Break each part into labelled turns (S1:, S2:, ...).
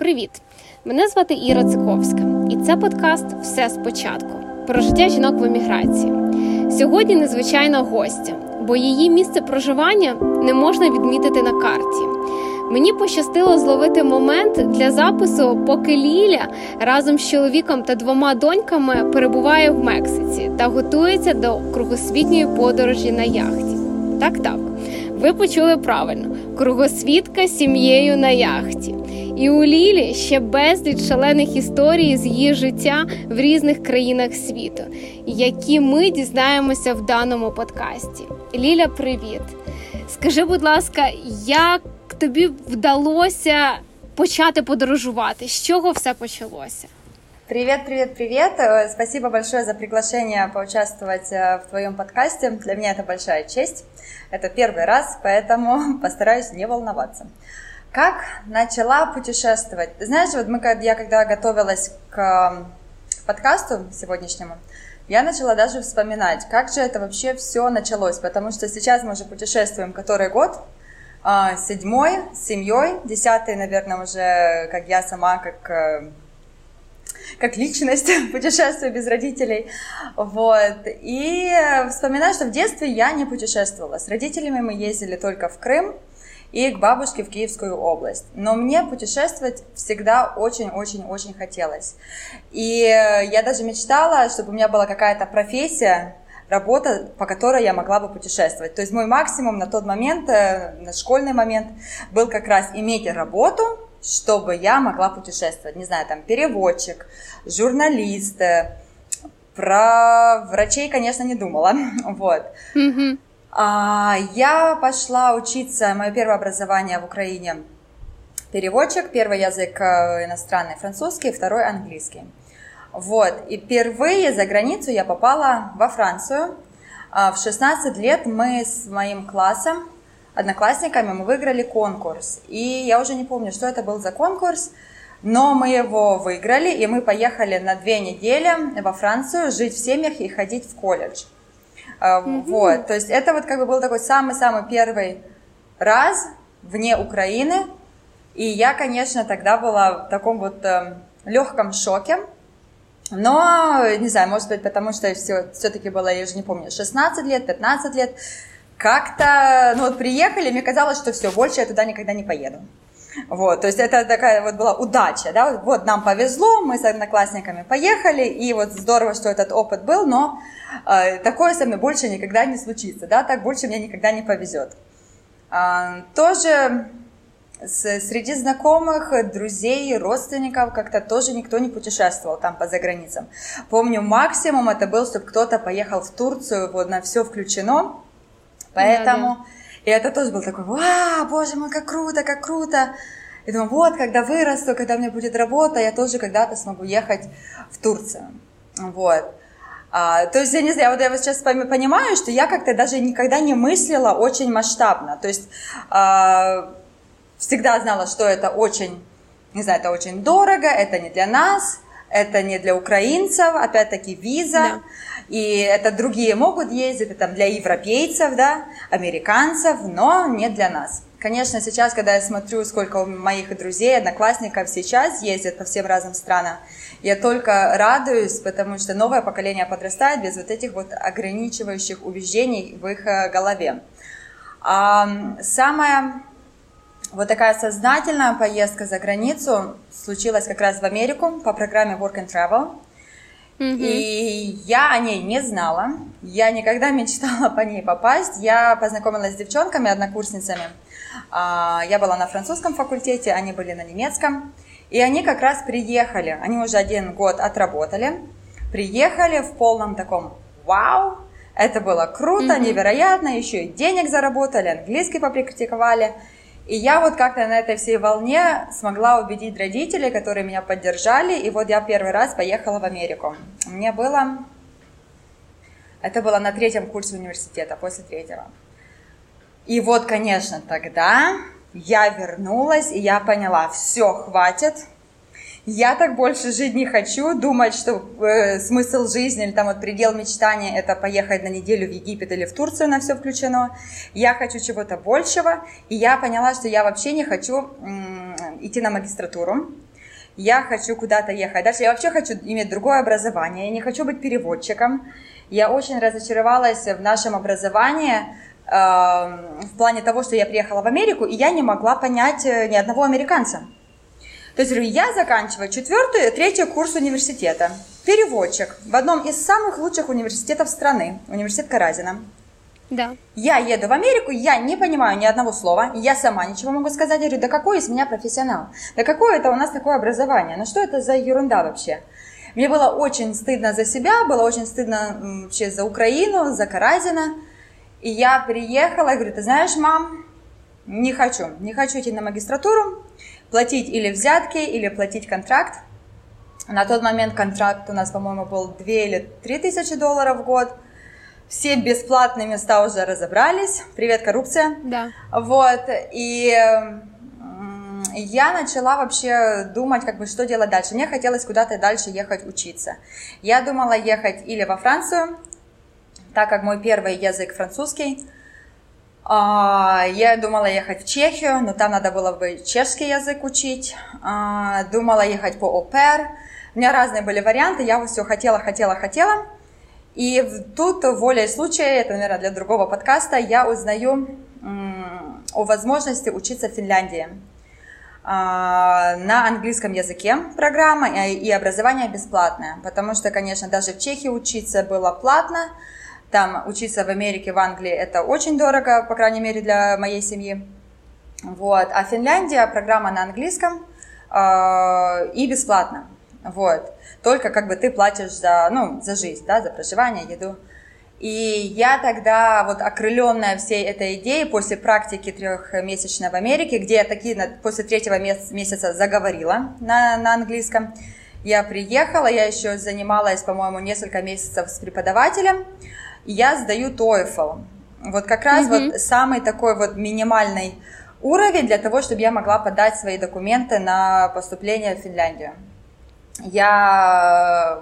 S1: Привіт! Мене звати Іра Циковська, і це подкаст Все спочатку про життя жінок в еміграції. Сьогодні незвичайна гостя, бо її місце проживання не можна відмітити на карті. Мені пощастило зловити момент для запису, поки Ліля разом з чоловіком та двома доньками перебуває в Мексиці та готується до кругосвітньої подорожі на яхті. Так, так, ви почули правильно: кругосвітка з сім'єю на яхті. І у Лілі ще безліч шалених історій з її життя в різних країнах світу, які ми дізнаємося в даному подкасті. Ліля, привіт! Скажи, будь ласка, як тобі вдалося почати подорожувати? З чого все почалося?
S2: Привет, привет, привет. Э, спасибо большое за приглашение поучаствовать э, в твоем подкасте. Для меня это большая честь. Это первый раз, поэтому постараюсь не волноваться. Как начала путешествовать? Знаешь, вот мы, я когда готовилась к подкасту сегодняшнему, я начала даже вспоминать, как же это вообще все началось, потому что сейчас мы уже путешествуем который год, а, седьмой с семьей, десятый, наверное, уже как я сама, как э, как личность, путешествую без родителей, вот, и вспоминаю, что в детстве я не путешествовала, с родителями мы ездили только в Крым, и к бабушке в Киевскую область. Но мне путешествовать всегда очень-очень-очень хотелось. И я даже мечтала, чтобы у меня была какая-то профессия, работа, по которой я могла бы путешествовать. То есть мой максимум на тот момент, э, на школьный момент, был как раз иметь работу, чтобы я могла путешествовать. Не знаю, там переводчик, журналист, э, про врачей, конечно, не думала. Вот. Mm-hmm. А, я пошла учиться, мое первое образование в Украине переводчик, первый язык э, иностранный французский, второй английский. Вот, и впервые за границу я попала во Францию. А, в 16 лет мы с моим классом, одноклассниками, мы выиграли конкурс. И я уже не помню, что это был за конкурс, но мы его выиграли, и мы поехали на две недели во Францию жить в семьях и ходить в колледж. Mm-hmm. Вот, то есть это вот как бы был такой самый-самый первый раз вне Украины, и я, конечно, тогда была в таком вот э, легком шоке, но, не знаю, может быть, потому что все, все-таки было, я уже не помню, 16 лет, 15 лет, как-то, ну вот приехали, мне казалось, что все, больше я туда никогда не поеду. Вот, то есть это такая вот была удача, да, вот нам повезло, мы с одноклассниками поехали, и вот здорово, что этот опыт был, но э, такое со мной больше никогда не случится, да, так больше мне никогда не повезет. Э, тоже с, среди знакомых, друзей, родственников как-то тоже никто не путешествовал там по заграницам. Помню, максимум это был, чтобы кто-то поехал в Турцию, вот на все включено, поэтому... Да, да и это тоже был такой, вау, боже мой, как круто, как круто. И думаю, вот, когда вырасту, когда у меня будет работа, я тоже когда-то смогу ехать в Турцию. Вот. А, то есть, я не знаю, вот я вот сейчас понимаю, что я как-то даже никогда не мыслила очень масштабно. То есть, а, всегда знала, что это очень, не знаю, это очень дорого, это не для нас, это не для украинцев, опять-таки виза. Да. И это другие могут ездить, это для европейцев, да, американцев, но не для нас. Конечно, сейчас, когда я смотрю, сколько у моих друзей, одноклассников сейчас ездят по всем разным странам, я только радуюсь, потому что новое поколение подрастает без вот этих вот ограничивающих убеждений в их э, голове. А самая вот такая сознательная поездка за границу случилась как раз в Америку по программе Work and Travel. И я о ней не знала. Я никогда мечтала по ней попасть. Я познакомилась с девчонками, однокурсницами. А, я была на французском факультете, они были на немецком. И они как раз приехали. Они уже один год отработали. Приехали в полном таком вау. Это было круто, mm-hmm. невероятно. Еще и денег заработали, английский попрактиковали. И я вот как-то на этой всей волне смогла убедить родителей, которые меня поддержали, и вот я первый раз поехала в Америку. Мне было... Это было на третьем курсе университета, после третьего. И вот, конечно, тогда я вернулась, и я поняла, все, хватит, я так больше жить не хочу, думать, что э, смысл жизни или там вот предел мечтания это поехать на неделю в Египет или в Турцию на все включено. Я хочу чего-то большего, и я поняла, что я вообще не хочу м- идти на магистратуру. я хочу куда-то ехать. Дальше я вообще хочу иметь другое образование, я не хочу быть переводчиком. Я очень разочаровалась в нашем образовании, э, в плане того, что я приехала в Америку, и я не могла понять э, ни одного американца. То есть я заканчиваю четвертый, третий курс университета, переводчик в одном из самых лучших университетов страны, университет Каразина.
S1: Да.
S2: Я еду в Америку, я не понимаю ни одного слова, я сама ничего могу сказать. Я говорю, да какой из меня профессионал? Да какое это у нас такое образование? Ну что это за ерунда вообще? Мне было очень стыдно за себя, было очень стыдно вообще за Украину, за Каразина. И я приехала и говорю, ты знаешь, мам, не хочу, не хочу идти на магистратуру, платить или взятки, или платить контракт. На тот момент контракт у нас, по-моему, был 2 или 3 тысячи долларов в год – все бесплатные места уже разобрались. Привет, коррупция.
S1: Да.
S2: Вот, и я начала вообще думать, как бы, что делать дальше. Мне хотелось куда-то дальше ехать учиться. Я думала ехать или во Францию, так как мой первый язык французский. А, я думала ехать в Чехию, но там надо было бы чешский язык учить. А, думала ехать по ОПЕР. У меня разные были варианты, я все хотела, хотела, хотела. И тут волей случая, это, наверное, для другого подкаста, я узнаю о возможности учиться в Финляндии. А, на английском языке программа и образование бесплатное, потому что, конечно, даже в Чехии учиться было платно, там учиться в Америке, в Англии это очень дорого, по крайней мере для моей семьи. Вот. А Финляндия программа на английском э, и бесплатно. Вот. Только как бы ты платишь за, ну, за жизнь, да, за проживание, еду. И я тогда, вот окрыленная всей этой идеей, после практики трехмесячной в Америке, где я таки после третьего месяца заговорила на, на английском, я приехала, я еще занималась, по-моему, несколько месяцев с преподавателем, я сдаю TOEFL. Вот как раз mm-hmm. вот самый такой вот минимальный уровень для того, чтобы я могла подать свои документы на поступление в Финляндию я,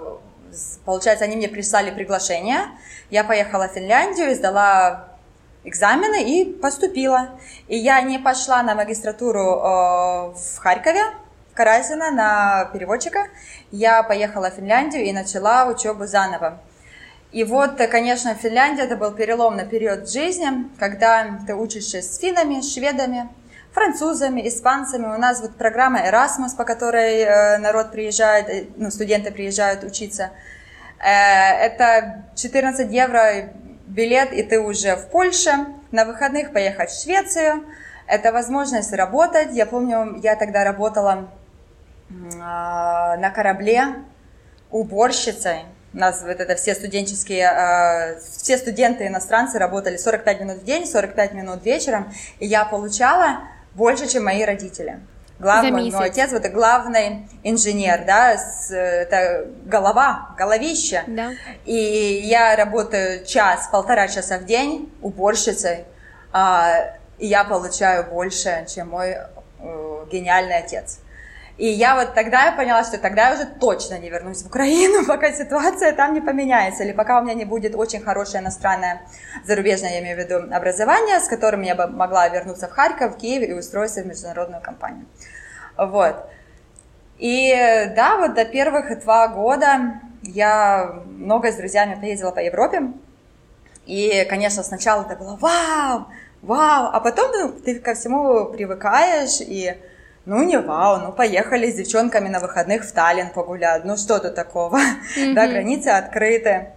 S2: получается, они мне прислали приглашение, я поехала в Финляндию, сдала экзамены и поступила. И я не пошла на магистратуру э, в Харькове, в Каразино, на переводчика. Я поехала в Финляндию и начала учебу заново. И вот, конечно, Финляндия это был переломный период в жизни, когда ты учишься с финнами, шведами, французами, испанцами. У нас вот программа Erasmus, по которой э, народ приезжает, э, ну, студенты приезжают учиться. Э, это 14 евро билет, и ты уже в Польше. На выходных поехать в Швецию. Это возможность работать. Я помню, я тогда работала на корабле уборщицей. У нас вот это все студенческие, все студенты иностранцы работали 45 минут в день, 45 минут вечером, и я получала больше, чем мои родители. Главный, мой отец, вот это главный инженер, да, с, это голова, головище.
S1: Да.
S2: И я работаю час, полтора часа в день уборщицей, а, и я получаю больше, чем мой э, гениальный отец. И я вот тогда я поняла, что тогда я уже точно не вернусь в Украину, пока ситуация там не поменяется, или пока у меня не будет очень хорошее иностранное, зарубежное, я имею в виду, образование, с которым я бы могла вернуться в Харьков, в Киев и устроиться в международную компанию. Вот. И да, вот до первых два года я много с друзьями поездила по Европе. И, конечно, сначала это было вау, вау, а потом ну, ты ко всему привыкаешь и ну, не вау, ну, поехали с девчонками на выходных в Таллин погулять. Ну, что тут такого? Mm-hmm. Да, границы открыты.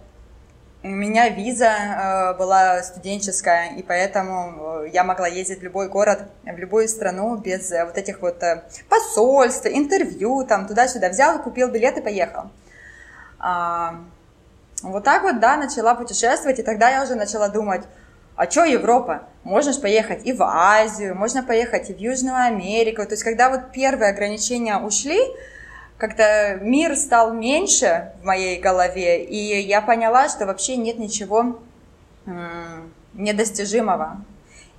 S2: У меня виза э, была студенческая, и поэтому э, я могла ездить в любой город, в любую страну без э, вот этих вот э, посольств, интервью, там, туда-сюда. Взял, купил билет и поехал. А, вот так вот, да, начала путешествовать, и тогда я уже начала думать, а что Европа? Можно же поехать и в Азию, можно поехать и в Южную Америку. То есть, когда вот первые ограничения ушли, как-то мир стал меньше в моей голове, и я поняла, что вообще нет ничего недостижимого.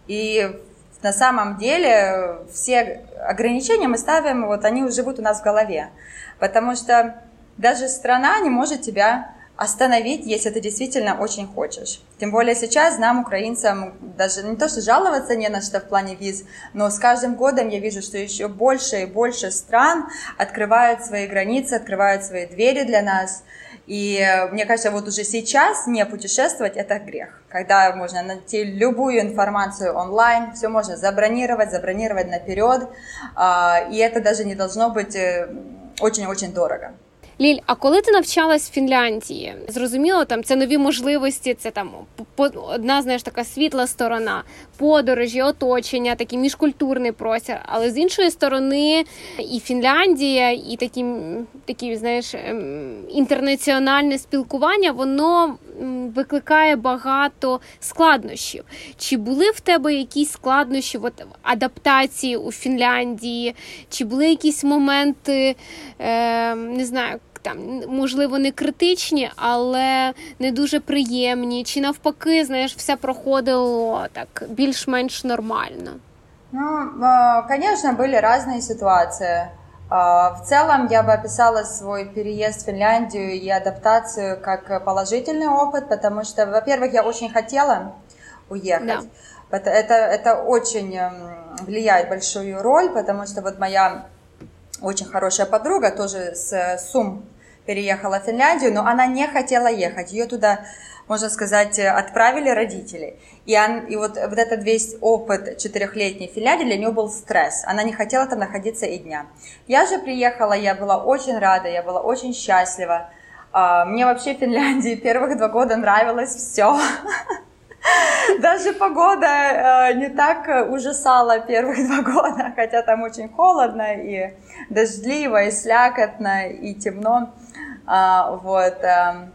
S2: И на самом деле все ограничения мы ставим, вот они живут у нас в голове. Потому что даже страна не может тебя остановить, если ты действительно очень хочешь. Тем более сейчас нам, украинцам, даже не то, что жаловаться не на что в плане виз, но с каждым годом я вижу, что еще больше и больше стран открывают свои границы, открывают свои двери для нас. И э, мне кажется, вот уже сейчас не путешествовать – это грех. Когда можно найти любую информацию онлайн, все можно забронировать, забронировать наперед, а, и это даже не должно быть э, очень-очень дорого.
S1: Ліль, а коли ти навчалась в Фінляндії, зрозуміло, там це нові можливості, це там одна знаєш така світла сторона, подорожі, оточення, такий міжкультурний простір. Але з іншої сторони, і Фінляндія, і такі, такі знаєш, ем, інтернаціональне спілкування, воно викликає багато складнощів. Чи були в тебе якісь складнощі от, адаптації у Фінляндії? Чи були якісь моменти, е, не знаю, там можливо не критичні, але не дуже приємні, чи навпаки, знаєш, все проходило так більш-менш нормально?
S2: Ну, конечно, были разные ситуации. В целом я бы описала свой переезд в Финляндию и адаптацию как положительный опыт, потому что, во-первых, я очень хотела уехать. Да. Это, это очень влияет большую роль, потому что вот моя очень хорошая подруга тоже с Сум переехала в Финляндию, но она не хотела ехать. Ее туда, можно сказать, отправили родители. И, он, и вот, вот этот весь опыт четырехлетней Финляндии для нее был стресс. Она не хотела там находиться и дня. Я же приехала, я была очень рада, я была очень счастлива. А, мне вообще в Финляндии первых два года нравилось все. Даже погода э, не так ужасала первых два года, хотя там очень холодно и дождливо, и слякотно, и темно. А, вот. Эм,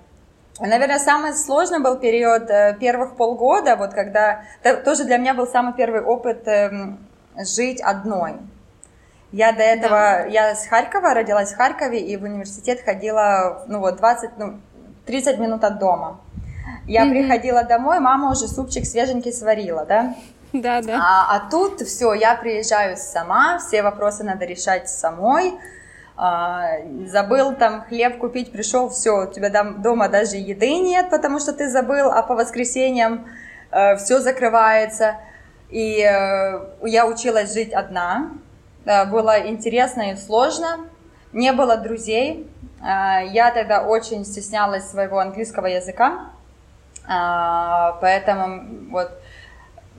S2: наверное, самый сложный был период э, первых полгода, вот когда... тоже для меня был самый первый опыт эм, жить одной. Я до этого, да. я с Харькова, родилась в Харькове и в университет ходила, ну вот, 20, ну, 30 минут от дома. Я mm-hmm. приходила домой, мама уже супчик свеженький сварила, да?
S1: Да, да.
S2: А, а тут все, я приезжаю сама, все вопросы надо решать самой. А, забыл там хлеб купить, пришел, все, у тебя дома даже еды нет, потому что ты забыл, а по воскресеньям э, все закрывается. И э, я училась жить одна, было интересно и сложно, не было друзей, а, я тогда очень стеснялась своего английского языка, а, поэтому вот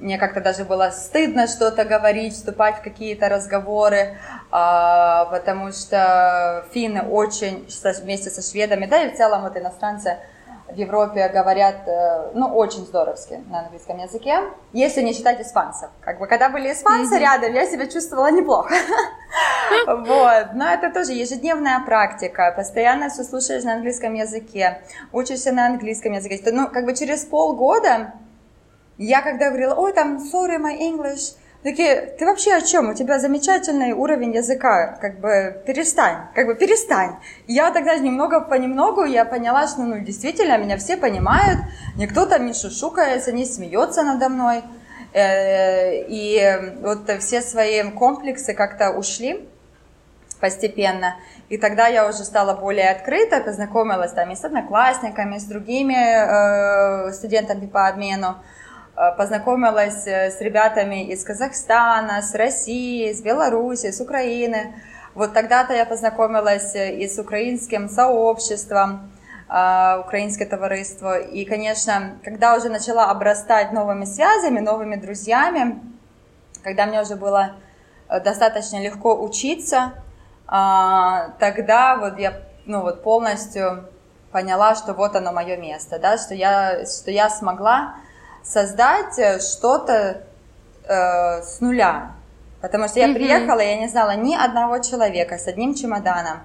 S2: мне как-то даже было стыдно что-то говорить, вступать в какие-то разговоры, а, потому что финны очень вместе со шведами, да и в целом вот иностранцы в Европе говорят, э, ну, очень здоровски на английском языке, если не считать испанцев. Как бы, когда были испанцы mm-hmm. рядом, я себя чувствовала неплохо. Вот, но это тоже ежедневная практика, постоянно все слушаешь на английском языке, учишься на английском языке. Ну, как бы через полгода я когда говорила, ой, там, sorry, my English, такие, ты вообще о чем? У тебя замечательный уровень языка, как бы перестань, как бы перестань. Я тогда немного понемногу я поняла, что ну действительно меня все понимают, никто там не шушукается, не смеется надо мной. Э, и вот все свои комплексы как-то ушли постепенно. И тогда я уже стала более открыта, познакомилась там и с одноклассниками, и с другими э, студентами по обмену. Э, познакомилась э, с ребятами из Казахстана, с России, с Беларуси, с Украины. Вот тогда-то я познакомилась э, и с украинским сообществом, украинское товариство. И, конечно, когда уже начала обрастать новыми связями, новыми друзьями, когда мне уже было достаточно легко учиться, тогда вот я ну, вот полностью поняла, что вот оно мое место, да, что я, что я смогла создать э, что-то э, с нуля. Потому что я mm-hmm. приехала, я не знала ни одного человека с одним чемоданом.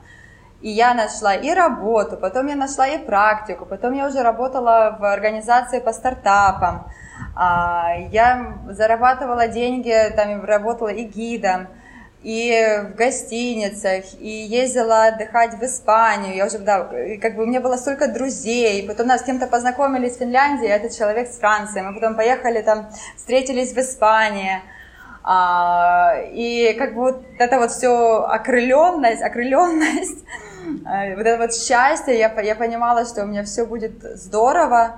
S2: И я нашла и работу, потом я нашла и практику, потом я уже работала в организации по стартапам. А, я зарабатывала деньги, там работала и гидом и в гостиницах, и ездила отдыхать в Испанию. Я уже, да, как бы у меня было столько друзей. Потом нас с кем-то познакомились в Финляндии, этот человек с Франции. Мы потом поехали там, встретились в Испании. А, и как бы вот это вот все окрыленность, окрыленность, э, вот это вот счастье, я, я понимала, что у меня все будет здорово,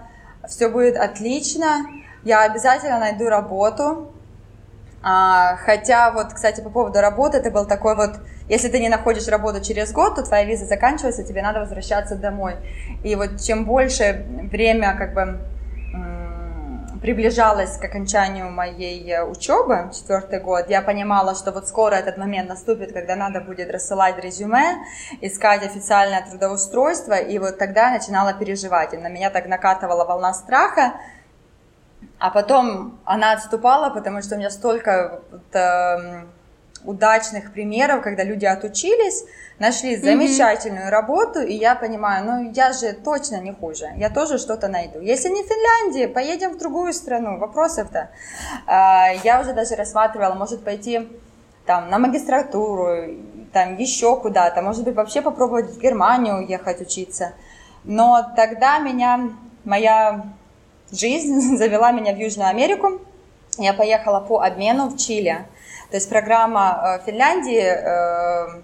S2: все будет отлично, я обязательно найду работу. А, хотя вот, кстати, по поводу работы, это был такой вот, если ты не находишь работу через год, то твоя виза заканчивается, тебе надо возвращаться домой. И вот чем больше время как бы приближалась к окончанию моей э, учебы, четвертый год, я понимала, что вот скоро этот момент наступит, когда надо будет рассылать резюме, искать официальное трудоустройство, и вот тогда я начинала переживать. И на меня так накатывала волна страха, а потом она отступала, потому что у меня столько вот, э, удачных примеров, когда люди отучились, нашли замечательную mm-hmm. работу, и я понимаю, ну я же точно не хуже, я тоже что-то найду. Если не в Финляндии, поедем в другую страну, вопросов-то. А, я уже даже рассматривала, может пойти там на магистратуру, там еще куда-то, может быть вообще попробовать в Германию уехать учиться. Но тогда меня, моя жизнь завела меня в Южную Америку, я поехала по обмену в Чили. То есть программа э, Финляндии э,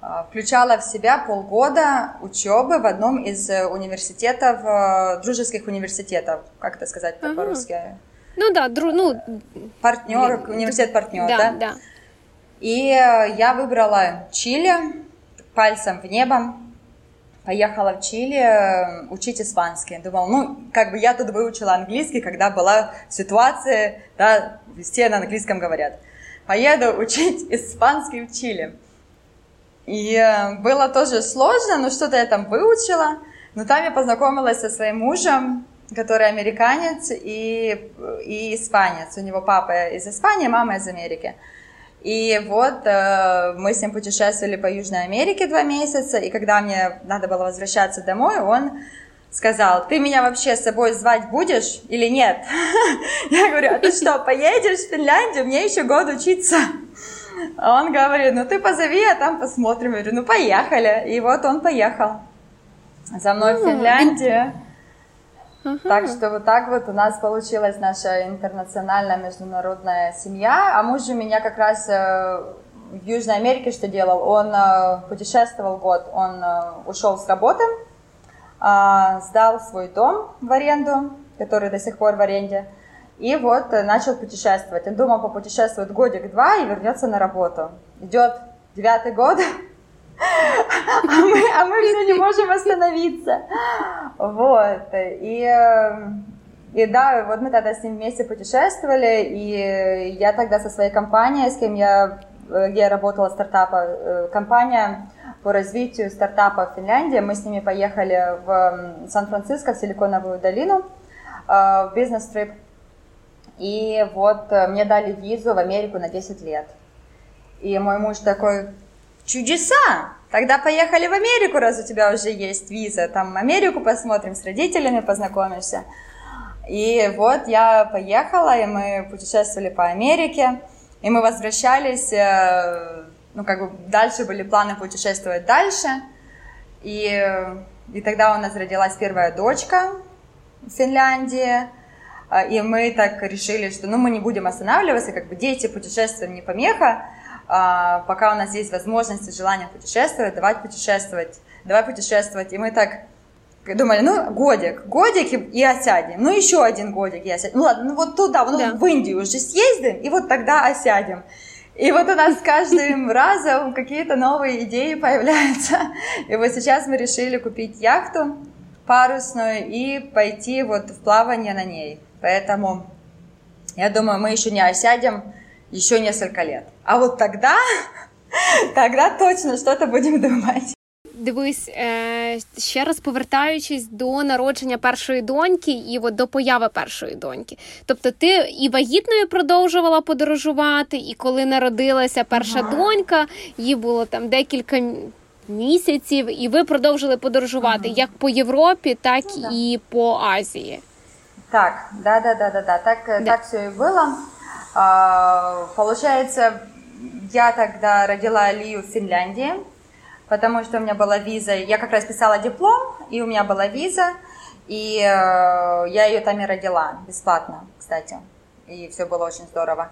S2: э, включала в себя полгода учебы в одном из университетов, дружеских университетов, как это сказать ага. по-русски?
S1: Ну да, дру, ну...
S2: Партнер, университет партнер, да,
S1: да? Да,
S2: И я выбрала Чили пальцем в небо, поехала в Чили учить испанский. Думала, ну, как бы я тут выучила английский, когда была ситуация, да, все на английском говорят. Поеду учить испанский в Чили. И э, было тоже сложно, но что-то я там выучила. Но там я познакомилась со своим мужем, который американец и, и испанец. У него папа из Испании, мама из Америки. И вот э, мы с ним путешествовали по Южной Америке два месяца, и когда мне надо было возвращаться домой, он сказал, ты меня вообще с собой звать будешь или нет? Я говорю, а ты что, поедешь в Финляндию? Мне еще год учиться. Он говорит, ну ты позови, а там посмотрим. Я говорю, ну поехали. И вот он поехал за мной в Финляндию. Так что вот так вот у нас получилась наша интернациональная международная семья. А муж у меня как раз э, в Южной Америке что делал? Он э, путешествовал год, он э, ушел с работы, а, сдал свой дом в аренду, который до сих пор в аренде, и вот начал путешествовать. Он думал, попутешествует годик-два и вернется на работу. Идет девятый год, а мы, а мы все не можем остановиться. Вот. И, эм, и да, вот мы тогда с ним вместе путешествовали, и я тогда со своей компанией, с кем я, где я работала, стартапа, э, компания по развитию стартапа в Финляндии, мы с ними поехали в Сан-Франциско, в Силиконовую долину, э, в бизнес-трип. И вот э, мне дали визу в Америку на 10 лет. И мой муж такой, Чудеса! Тогда поехали в Америку, раз у тебя уже есть виза. Там Америку посмотрим, с родителями познакомишься. И вот я поехала, и мы путешествовали по Америке, и мы возвращались, э, ну, как бы дальше были планы путешествовать дальше. И, и тогда у нас родилась первая дочка в Финляндии, э, и мы так решили, что, ну, мы не будем останавливаться, как бы дети, путешествия не помеха, пока у нас есть возможность и желание путешествовать, давай путешествовать, давай путешествовать. И мы так думали, ну, годик, годик и, и осядем. Ну, еще один годик и осядем. Ну, ладно, ну вот туда, ну, да. в Индию уже съездим, и вот тогда осядем. И вот у нас каждым разом какие-то новые идеи появляются. И вот сейчас мы решили купить яхту парусную и пойти вот в плавание на ней. Поэтому я думаю, мы еще не осядем еще несколько лет. А вот тогда, тогда точно что-то будемо думати.
S1: Дивись, е, ще раз повертаючись до народження першої доньки і от до появи першої доньки. Тобто, ти і вагітною продовжувала подорожувати, і коли народилася перша ага. донька, їй було там декілька місяців, і ви продовжили подорожувати ага. як по Європі, так ну, і по Азії.
S2: Так, да, да, да, да, да. Так, да. так все і було. А, получается, я тогда родила Лию в Финляндии, потому что у меня была виза. Я как раз писала диплом, и у меня была виза, и э, я ее там и родила, бесплатно, кстати. И все было очень здорово.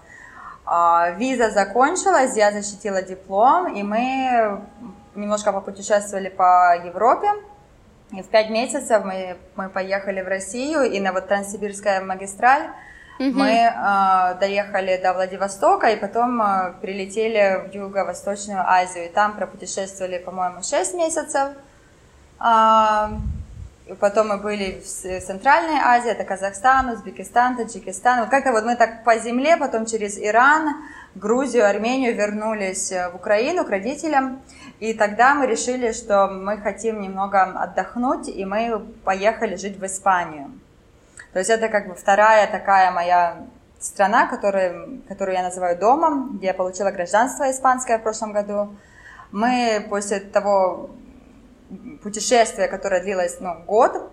S2: А, виза закончилась, я защитила диплом, и мы немножко попутешествовали по Европе. И в пять месяцев мы, мы поехали в Россию, и на вот Транссибирская магистраль угу. мы э, доехали до Владивостока, и потом э, прилетели в Юго-Восточную Азию. И там пропутешествовали, по-моему, 6 месяцев. Э, потом мы были в Центральной Азии, это Казахстан, Узбекистан, Таджикистан. Вот как-то вот мы так по земле, потом через Иран, Грузию, Армению вернулись э, в Украину к родителям. И тогда мы решили, что мы хотим немного отдохнуть, и мы поехали жить в Испанию. То есть это как бы вторая такая моя страна, которую, которую я называю домом, где я получила гражданство испанское в прошлом году. Мы после того путешествие, которое длилось ну, год.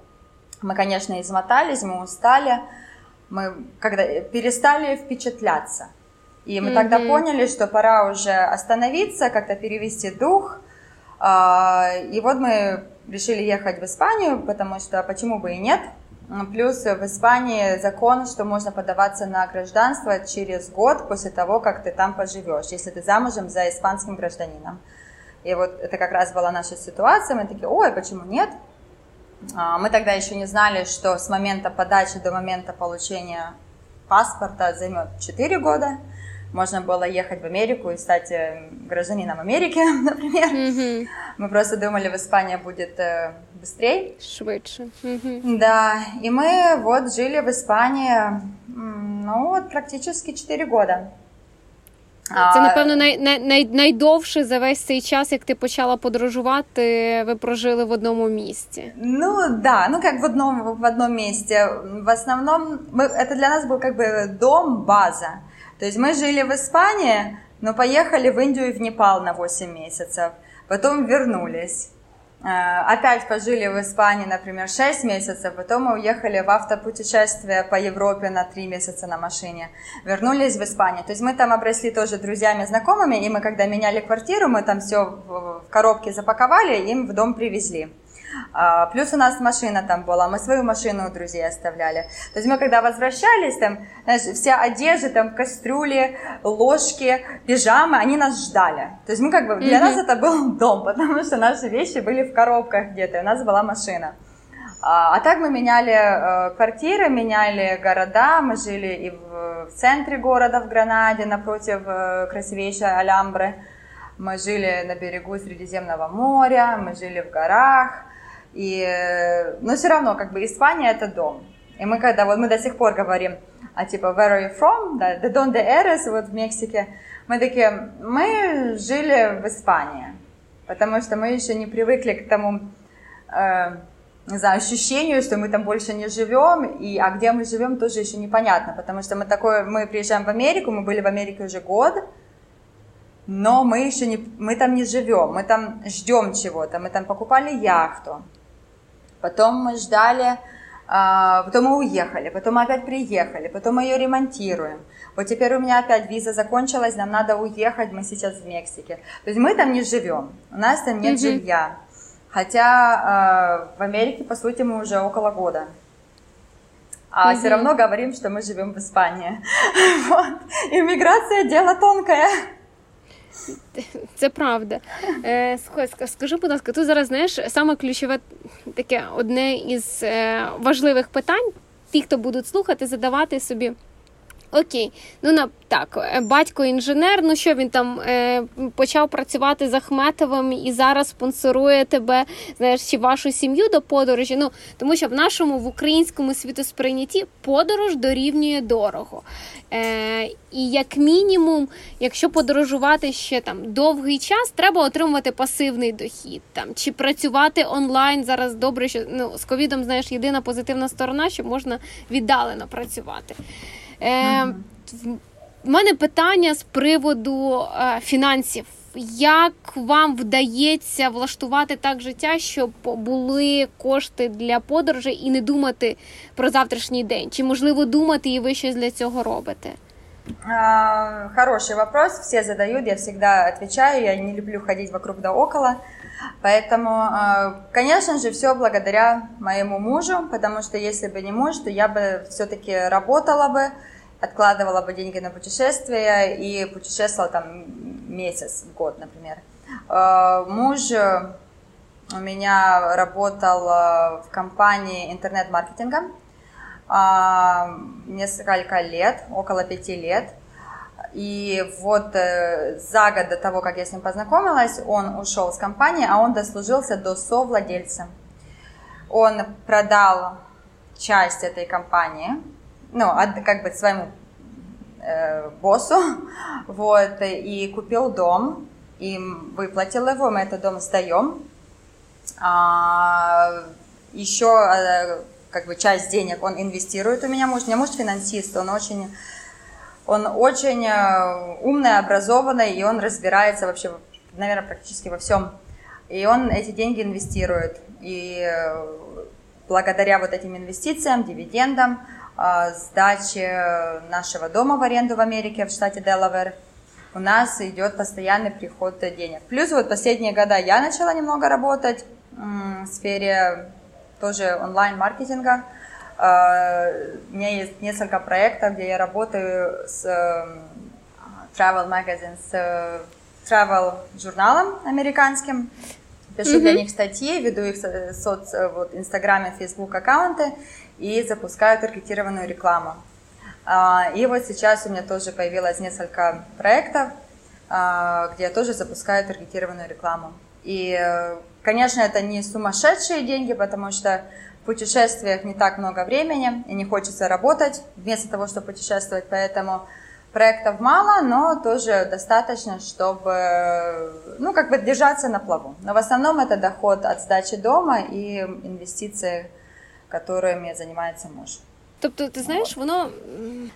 S2: Мы, конечно, измотались, мы устали, мы когда перестали впечатляться. И мы mm-hmm. тогда поняли, что пора уже остановиться, как-то перевести дух. А, и вот мы решили ехать в Испанию, потому что почему бы и нет. Плюс в Испании закон, что можно подаваться на гражданство через год после того, как ты там поживешь, если ты замужем за испанским гражданином. И вот это как раз была наша ситуация. Мы такие, ой, почему нет? А, мы тогда еще не знали, что с момента подачи до момента получения паспорта займет 4 года. Можно было ехать в Америку и стать э, гражданином Америки, например. Mm-hmm. Мы просто думали, в Испании будет э, быстрее.
S1: Швидше.
S2: Mm-hmm. Да, и мы вот жили в Испании, ну, вот практически 4 года.
S1: Це, напевно, най, най, найдовше за весь цей час, як ти почала подорожувати, ви прожили в одному місці.
S2: Ну да, ну как в одном, в одном месте. В основном мы, это для нас был как бы дом, база. То есть мы жили в Испании, но поехали в Индию и в Непал на 8 месяцев. Потом вернулись. Э, опять пожили в Испании, например, 6 месяцев, потом мы уехали в автопутешествие по Европе на 3 месяца на машине, вернулись в Испанию. То есть мы там обросли тоже друзьями, знакомыми, и мы когда меняли квартиру, мы там все в коробке запаковали, им в дом привезли. А, плюс у нас машина там была, мы свою машину у друзей оставляли. То есть мы когда возвращались, там, знаешь, вся одежда, там, кастрюли, ложки, пижамы, они нас ждали. То есть мы как бы, для mm-hmm. нас это был дом, потому что наши вещи были в коробках где-то, и у нас была машина. А, а так мы меняли э, квартиры, меняли города, мы жили и в, в центре города, в Гранаде, напротив э, красивейшей Альямбры. Мы жили на берегу Средиземного моря, мы жили в горах, и, э, но все равно, как бы, Испания это дом. И мы когда, вот мы до сих пор говорим, а типа, where are you from? Да, de donde eres? Вот в Мексике. Мы такие, мы жили в Испании, потому что мы еще не привыкли к тому, э, не знаю, ощущению, что мы там больше не живем, и, а где мы живем, тоже еще непонятно, потому что мы такое, мы приезжаем в Америку, мы были в Америке уже год, но мы еще не, мы там не живем, мы там ждем чего-то, мы там покупали яхту, потом мы ждали, а, потом мы уехали, потом мы опять приехали, потом мы ее ремонтируем. Вот теперь у меня опять виза закончилась, нам надо уехать, мы сейчас в Мексике. То есть мы там не живем, у нас там нет mm-hmm. жилья. Хотя э, в Америке, по сути, мы уже около года. А mm-hmm. все равно говорим, что мы живем в Испании. Вот. Иммиграция дело тонкое.
S1: Це правда. Е, Скажи, будь ласка, тут зараз знаєш саме ключове таке одне із е, важливих питань. Ті, хто будуть слухати, задавати собі. Окей, ну на так, е, батько інженер. Ну що він там е, почав працювати з Ахметовим і зараз спонсорує тебе, знаєш, чи вашу сім'ю до подорожі. Ну тому що в нашому в українському світосприйнятті подорож дорівнює дорого. Е, І як мінімум, якщо подорожувати ще там довгий час, треба отримувати пасивний дохід там чи працювати онлайн. Зараз добре, що ну з ковідом знаєш єдина позитивна сторона, що можна віддалено працювати. Е, У мене питання з приводу е, фінансів. Як вам вдається влаштувати так життя, щоб були кошти для подорожей і не думати про завтрашній день? Чи можливо думати, і ви щось для цього робите?
S2: Хороший вопрос, все задают, я всегда отвечаю, я не люблю ходить вокруг да около. Поэтому, конечно же, все благодаря моему мужу, потому что если бы не муж, то я бы все-таки работала бы, откладывала бы деньги на путешествия и путешествовала там месяц год, например. Э, муж у меня работал в компании интернет-маркетинга несколько лет, около пяти лет. И вот э, за год до того, как я с ним познакомилась, он ушел с компании, а он дослужился до совладельца. Он продал часть этой компании, ну, как бы своему э, боссу, вот, и купил дом, и выплатил его, мы этот дом сдаем. А, еще э, как бы часть денег он инвестирует у меня муж, у меня муж финансист, он очень он очень э, умный, образованный, и он разбирается вообще, наверное, практически во всем. И он эти деньги инвестирует. И э, благодаря вот этим инвестициям, дивидендам, э, сдаче нашего дома в аренду в Америке, в штате Делавер, у нас идет постоянный приход денег. Плюс вот последние года я начала немного работать в сфере тоже онлайн-маркетинга. А, у меня есть несколько проектов, где я работаю с эм, travel magazine, с э, travel журналом американским. Пишу mm-hmm. для них статьи, веду их соц, э, вот, Инстаграме, Фейсбук аккаунты и запускаю таргетированную рекламу. А, и вот сейчас у меня тоже появилось несколько проектов, а, где я тоже запускаю таргетированную рекламу. И, э, конечно, это не сумасшедшие деньги, потому что путешествиях не так много времени и не хочется работать вместо того, чтобы путешествовать, поэтому проектов мало, но тоже достаточно, чтобы, ну, как бы держаться на плаву. Но в основном это доход от сдачи дома и инвестиции, которыми занимается муж.
S1: Тобто, ти знаєш, воно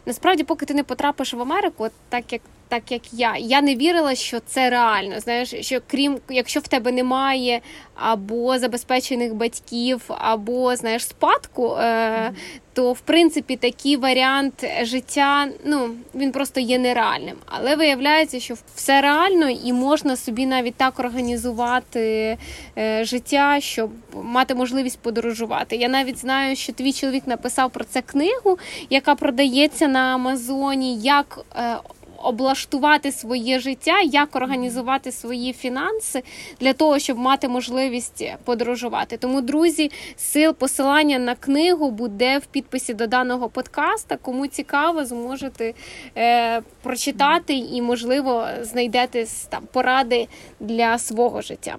S1: насправді, поки ти не потрапиш в Америку, так як так як я. Я не вірила, що це реально. Знаєш, що крім якщо в тебе немає або забезпечених батьків, або знаєш спадку, е, то в принципі такий варіант життя ну він просто є нереальним. Але виявляється, що все реально і можна собі навіть так організувати е, життя, щоб мати можливість подорожувати. Я навіть знаю, що твій чоловік написав про це книгу, яка продається на Амазоні. як е, облаштувати своє життя, як організувати свої фінанси для того, щоб мати можливість подорожувати. Тому, друзі, сил посилання на книгу буде в підписі до даного подкаста. Кому цікаво, зможете е, прочитати і, можливо, знайдете там поради для свого життя.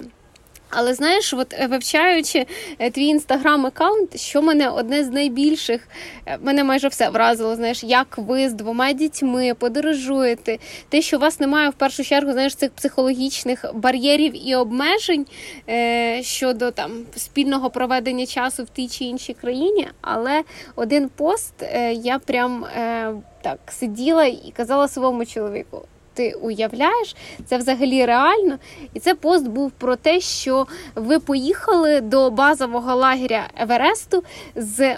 S1: Але знаєш, от е, вивчаючи е, твій інстаграм-аккаунт, що мене одне з найбільших, е, мене майже все вразило. Знаєш, як ви з двома дітьми подорожуєте, те, що у вас немає в першу чергу, знаєш, цих психологічних бар'єрів і обмежень е, щодо там спільного проведення часу в тій чи іншій країні. Але один пост е, я прям е, так сиділа і казала своєму чоловіку ти уявляєш, це взагалі реально. І це пост був про те, що ви поїхали до базового лагеря Евересту з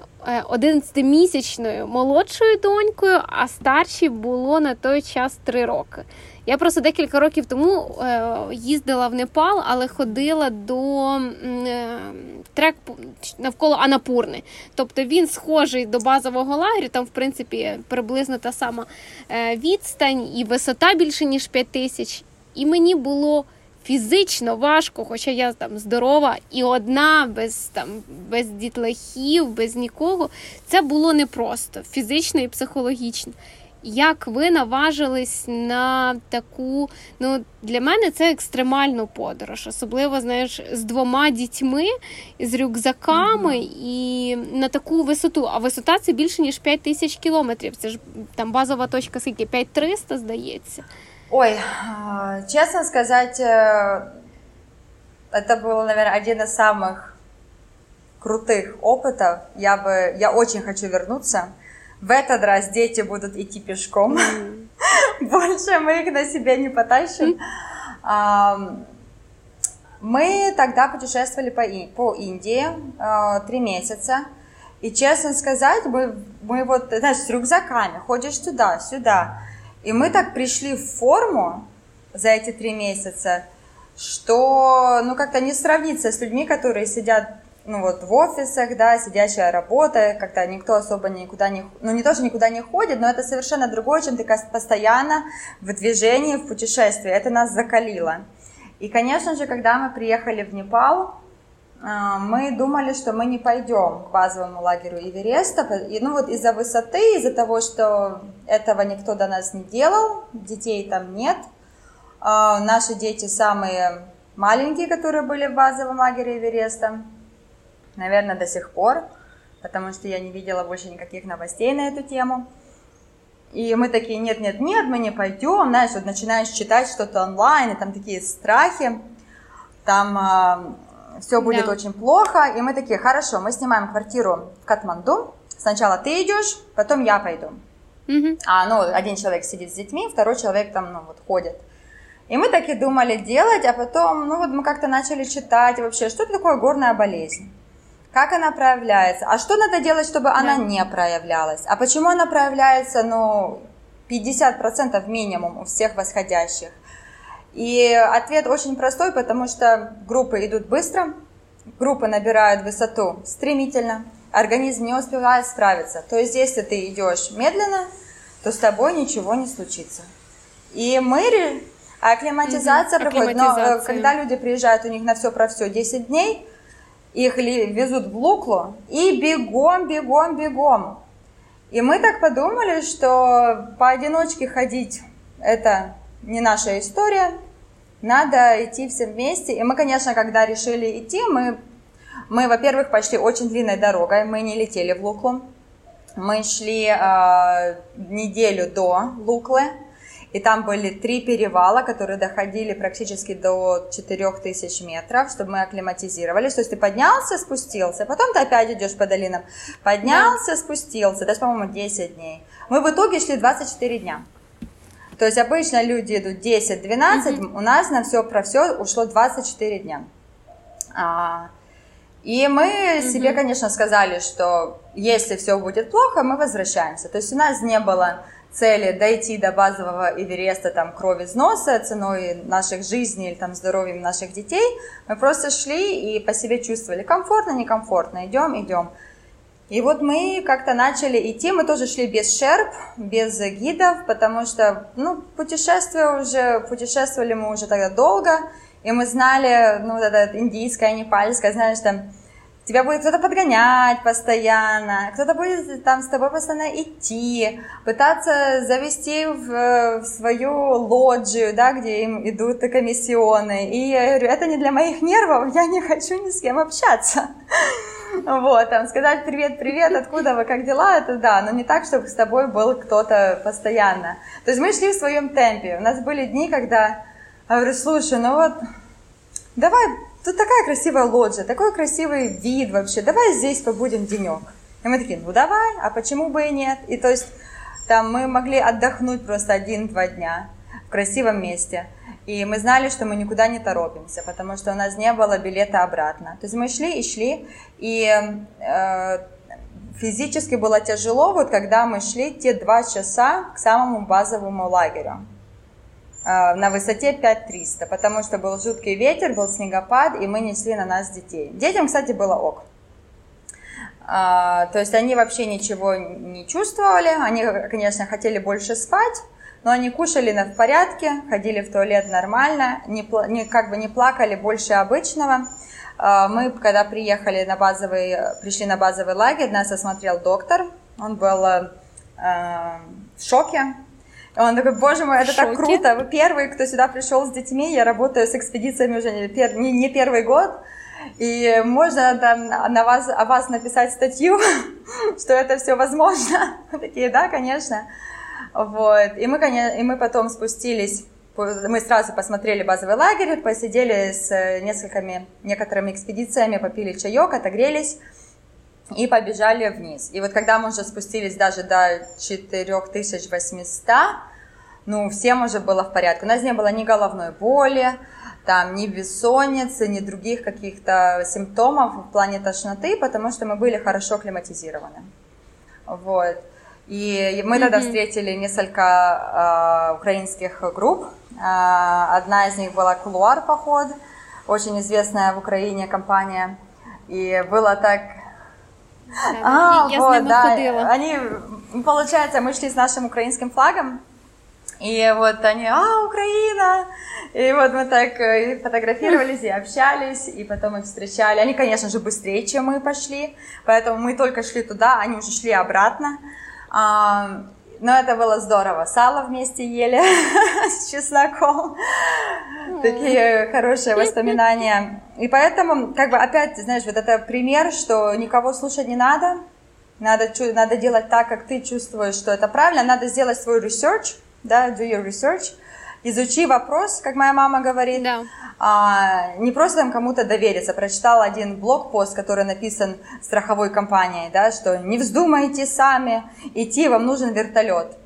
S1: 11-місячною е, молодшою донькою, а старшій було на той час 3 роки. Я просто декілька років тому е, їздила в Непал, але ходила до е, трек навколо Анапурни. Тобто він схожий до базового лагерю, там, в принципі, приблизно та сама е, відстань і висота більше, ніж 5 тисяч. І мені було. Фізично важко, хоча я там здорова і одна, без там без дітлахів, без нікого. Це було непросто фізично і психологічно як ви наважились на таку, ну для мене це екстремальну подорож, особливо знаєш, з двома дітьми, з рюкзаками mm-hmm. і на таку висоту. А висота це більше ніж 5 тисяч кілометрів. Це ж там базова точка, скільки 5300, здається.
S2: Ой, честно сказать, это был, наверное, один из самых крутых опытов. Я бы, я очень хочу вернуться. В этот раз дети будут идти пешком. Mm. Больше мы их на себе не потащим. Mm. Мы тогда путешествовали по, по Индии а, три месяца. И честно сказать, мы, мы вот, знаешь, с рюкзаками ходишь туда, сюда. И мы так пришли в форму за эти три месяца, что, ну, как-то не сравнится с людьми, которые сидят ну вот в офисах, да, сидящая работа, когда никто особо никуда не, ну не тоже никуда не ходит, но это совершенно другое, чем ты постоянно в движении, в путешествии. Это нас закалило. И, конечно же, когда мы приехали в Непал, а, мы думали, что мы не пойдем к базовому лагерю Эвереста. И, ну вот из-за высоты, из-за того, что этого никто до нас не делал, детей там нет. А, наши дети самые маленькие, которые были в базовом лагере Эвереста, наверное, до сих пор, потому что я не видела больше никаких новостей на эту тему. И мы такие, нет, нет, нет, мы не пойдем, знаешь, вот начинаешь читать что-то онлайн, и там такие страхи, там э, все будет да. очень плохо, и мы такие, хорошо, мы снимаем квартиру в Катманду, сначала ты идешь, потом я пойду. Угу. А, ну, один человек сидит с детьми, второй человек там, ну, вот ходит. И мы так и думали делать, а потом, ну, вот мы как-то начали читать вообще, что это такое горная болезнь как она проявляется, а что надо делать, чтобы да. она не проявлялась, а почему она проявляется, ну, 50% минимум у всех восходящих. И ответ очень простой, потому что группы идут быстро, группы набирают высоту стремительно, организм не успевает справиться. То есть, если ты идешь медленно, то с тобой ничего не случится. И мы... Акклиматизация угу, проходит, но э, когда люди приезжают, у них на все про все 10 дней, их везут в Луклу и бегом, бегом, бегом. И мы так подумали, что поодиночке ходить это не наша история, надо идти все вместе. И мы, конечно, когда решили идти, мы, мы во-первых, пошли очень длинной дорогой, мы не летели в Луклу. Мы шли э, неделю до Луклы, и там были три перевала, которые доходили практически до 4000 метров, чтобы мы акклиматизировались. То есть ты поднялся, спустился, потом ты опять идешь по долинам. Поднялся, да. спустился. Есть, по-моему, 10 дней. Мы в итоге шли 24 дня. То есть обычно люди идут 10-12, угу. у нас на все про все ушло 24 дня. А, и мы угу. себе, конечно, сказали, что если все будет плохо, мы возвращаемся. То есть у нас не было цели дойти до базового Эвереста там крови из носа ценой наших жизней или там здоровьем наших детей, мы просто шли и по себе чувствовали комфортно, некомфортно, идем, идем. И вот мы как-то начали идти, мы тоже шли без шерп, без гидов, потому что, ну, путешествие уже, путешествовали мы уже тогда долго, и мы знали, ну, вот это индийское, непальское, знаешь, там, тебя будет кто-то подгонять постоянно, кто-то будет там с тобой постоянно идти, пытаться завести в, в свою лоджию, да, где им идут комиссионы. И я говорю, это не для моих нервов, я не хочу ни с кем общаться. Вот, там, сказать привет, привет, откуда вы, как дела, это да, но не так, чтобы с тобой был кто-то постоянно. То есть мы шли в своем темпе. У нас были дни, когда я говорю, слушай, ну вот, давай тут такая красивая лоджия, такой красивый вид вообще, давай здесь побудем денек. И мы такие, ну давай, а почему бы и нет? И то есть там мы могли отдохнуть просто один-два дня в красивом месте. И мы знали, что мы никуда не торопимся, потому что у нас не было билета обратно. То есть мы шли и шли, и э, физически было тяжело, вот когда мы шли те два часа к самому базовому лагерю. А, на высоте 5300, потому что был жуткий ветер, был снегопад, и мы несли на нас детей. Детям, кстати, было ок. А, то есть они вообще ничего не чувствовали, они, конечно, хотели больше спать, но они кушали на в порядке, ходили в туалет нормально, не, не, как бы не плакали больше обычного. А, мы, когда приехали на базовый, пришли на базовый лагерь, нас осмотрел доктор, он был э, в шоке, он такой, боже мой, это так круто. Вы первый, кто сюда пришел с детьми. Я работаю с экспедициями уже не, пер, не, не первый год. И можно там на вас, о вас написать статью, что это все возможно. Такие, да, конечно. Вот. И мы, конечно, и мы потом спустились мы сразу посмотрели базовый лагерь, посидели с несколькими, некоторыми экспедициями, попили чаек, отогрелись и побежали вниз. И вот когда мы уже спустились даже до 4800, ну, всем уже было в порядке. У нас не было ни головной боли, там, ни бессонницы, ни других каких-то симптомов в плане тошноты, потому что мы были хорошо климатизированы. Вот. И мы тогда встретили несколько э, украинских групп. Э, одна из них была Кулуар Поход, очень известная в Украине компания. И было так...
S1: Да, а, я вот, ними да, ходила.
S2: Они, получается, мы шли с нашим украинским флагом, и вот они, а, Украина! И вот мы так э, фотографировались и общались, и потом их встречали. Они, конечно же, быстрее, чем мы пошли, поэтому мы только шли туда, они уже шли обратно. Но это было здорово. Сало вместе ели с чесноком. Такие хорошие воспоминания. И поэтому, как бы опять, знаешь, вот это пример, что никого слушать не надо. Надо, надо делать так, как ты чувствуешь, что это правильно. Надо сделать свой research, да, do your research. Изучи вопрос, как моя мама говорит.
S1: Да.
S2: А, не просто там кому-то довериться. Прочитала один блог-пост, который написан страховой компанией, да, что не вздумайте сами идти, вам нужен вертолет.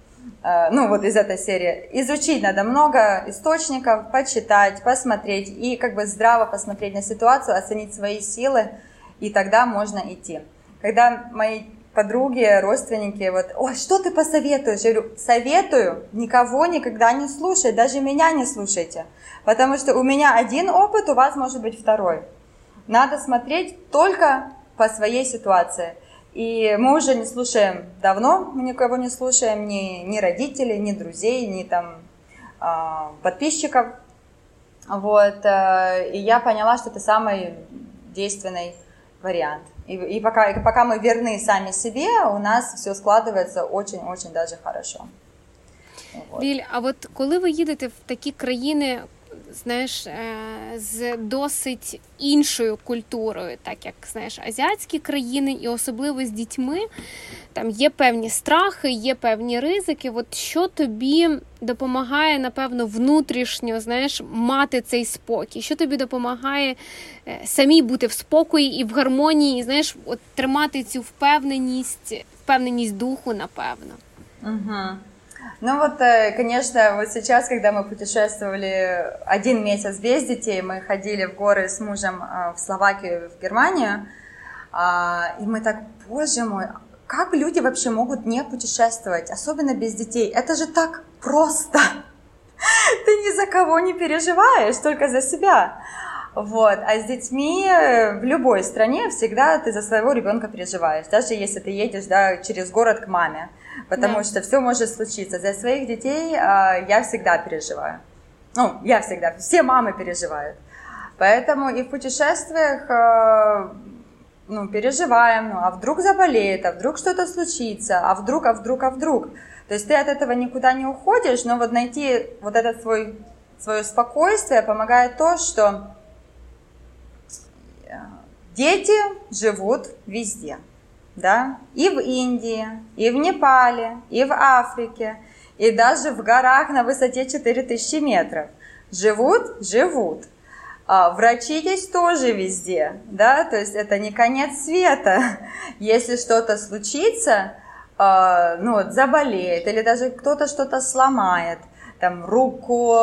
S2: А, ну, вот из этой серии. Изучить надо много источников, почитать, посмотреть и как бы здраво посмотреть на ситуацию, оценить свои силы, и тогда можно идти. Когда мои подруги, родственники, вот, ой, что ты посоветуешь? Я говорю, советую, никого никогда не слушать, даже меня не слушайте, потому что у меня один опыт, у вас может быть второй. Надо смотреть только по своей ситуации. И мы уже не слушаем давно, мы никого не слушаем, ни, ни родителей, ни друзей, ни там а, подписчиков. Вот, э, и я поняла, что это самый действенный вариант. И, и, пока, и пока мы верны сами себе, у нас все складывается очень-очень даже хорошо.
S1: Вот. Ліль, а от коли ви їдете в такі країни, знаєш, е, з досить іншою культурою, так як знаєш, азіатські країни, і особливо з дітьми, там є певні страхи, є певні ризики. От що тобі допомагає, напевно, внутрішньо знаєш, мати цей спокій? Що тобі допомагає е, самій бути в спокої і в гармонії, знаєш, от тримати цю впевненість, впевненість духу, напевно?
S2: Угу. Ну вот, э, конечно, вот сейчас, когда мы путешествовали один месяц без детей, мы ходили в горы с мужем э, в Словакию, в Германию, а, и мы так, боже мой, как люди вообще могут не путешествовать, особенно без детей? Это же так просто. Ты ни за кого не переживаешь, только за себя. Вот. А с детьми э, в любой стране всегда ты за своего ребенка переживаешь, даже если ты едешь да, через город к маме потому да. что все может случиться. За своих детей э, я всегда переживаю. Ну, я всегда, все мамы переживают. Поэтому и в путешествиях э, ну, переживаем, ну, а вдруг заболеет, а вдруг что-то случится, а вдруг, а вдруг, а вдруг. То есть ты от этого никуда не уходишь, но вот найти вот этот свой, свое спокойствие помогает то, что э, дети живут везде да, и в Индии, и в Непале, и в Африке, и даже в горах на высоте 4000 метров. Живут? Живут. А врачи есть тоже везде, да, то есть это не конец света. Если что-то случится, э, ну вот заболеет, или даже кто-то что-то сломает, там руку,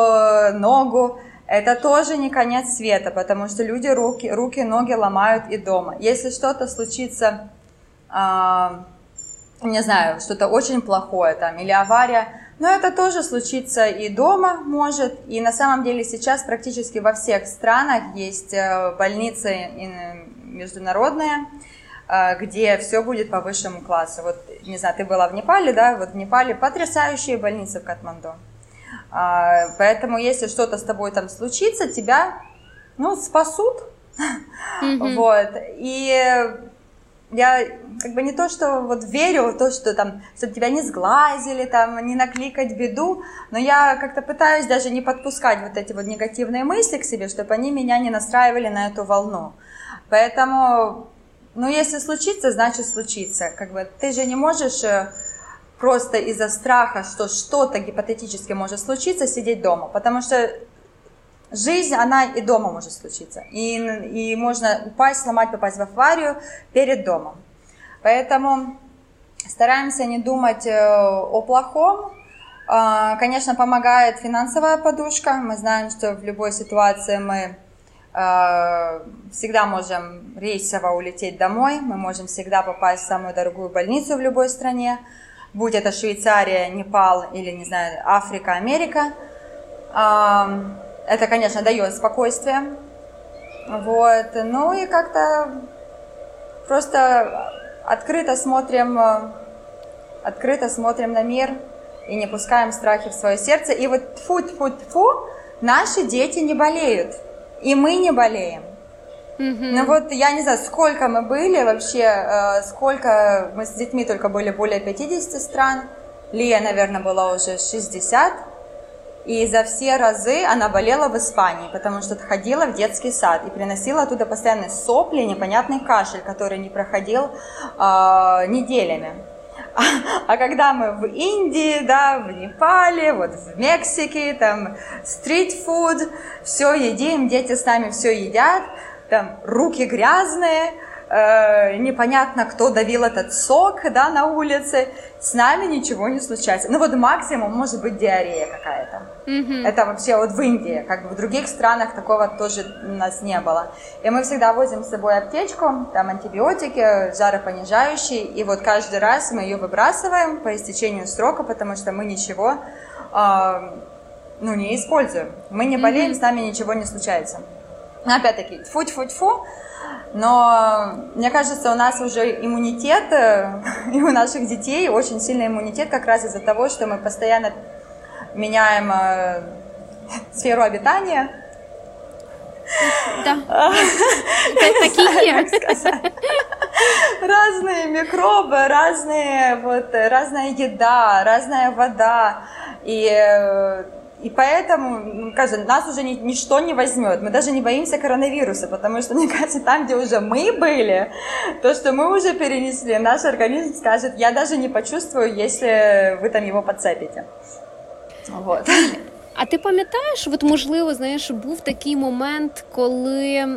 S2: ногу, это тоже не конец света, потому что люди руки, руки, ноги ломают и дома. Если что-то случится не знаю, что-то очень плохое там или авария, но это тоже случится и дома может, и на самом деле сейчас практически во всех странах есть э, больницы международные, э, где все будет по высшему классу. Вот, не знаю, ты была в Непале, да, вот в Непале потрясающие больницы в Катманду. А, поэтому если что-то с тобой там случится, тебя, ну, спасут. Mm-hmm. Вот. И я как бы не то, что вот верю то, что там, чтобы тебя не сглазили, там, не накликать беду, но я как-то пытаюсь даже не подпускать вот эти вот негативные мысли к себе, чтобы они меня не настраивали на эту волну. Поэтому, ну, если случится, значит случится. Как бы ты же не можешь э, просто из-за страха, что что-то гипотетически может случиться, сидеть дома, потому что Жизнь, она и дома может случиться. И, и можно упасть, сломать, попасть в аварию перед домом. Поэтому стараемся не думать э, о плохом. А, конечно, помогает финансовая подушка. Мы знаем, что в любой ситуации мы э, всегда можем рейсово улететь домой, мы можем всегда попасть в самую дорогую больницу в любой стране, будь это Швейцария, Непал или, не знаю, Африка, Америка. Это, конечно, дает спокойствие. Вот. Ну и как-то просто открыто смотрим, э, открыто смотрим на мир и не пускаем страхи в свое сердце. И вот фу фу фу наши дети не болеют, и мы не болеем. Mm-hmm. Ну вот, я не знаю, сколько мы были вообще, э, сколько, мы с детьми только были более 50 стран, Лия, наверное, была уже 60, и за все разы она болела в Испании, потому что ходила в детский сад и приносила оттуда постоянно сопли, непонятный кашель, который не проходил э, неделями. А, а когда мы в Индии, да, в Непале, вот в Мексике, там стрит-фуд, все едим, дети с нами все едят, там руки грязные, э, непонятно, кто давил этот сок, да, на улице, с нами ничего не случается. Ну вот максимум может быть диарея какая-то. Mm-hmm. Это вообще вот в Индии, как бы в других странах такого тоже у нас не было. И мы всегда возим с собой аптечку, там антибиотики, жаропонижающие, и вот каждый раз мы ее выбрасываем по истечению срока, потому что мы ничего э, ну, не используем. Мы не болеем, mm-hmm. с нами ничего не случается. Опять-таки, фу-фу-фу, но мне кажется, у нас уже иммунитет, э, и у наших детей очень сильный иммунитет как раз из-за того, что мы постоянно меняем э, сферу обитания.
S1: Да. Такие
S2: Разные микробы, разные, вот, разная еда, разная вода. И э, и поэтому, ну, кажется, нас уже ни, ничто не возьмет. Мы даже не боимся коронавируса, потому что, мне кажется, там, где уже мы были, то, что мы уже перенесли, наш организм скажет, я даже не почувствую, если вы там его подцепите. Вот.
S1: А ти пам'ятаєш, от можливо, знаєш, був такий момент, коли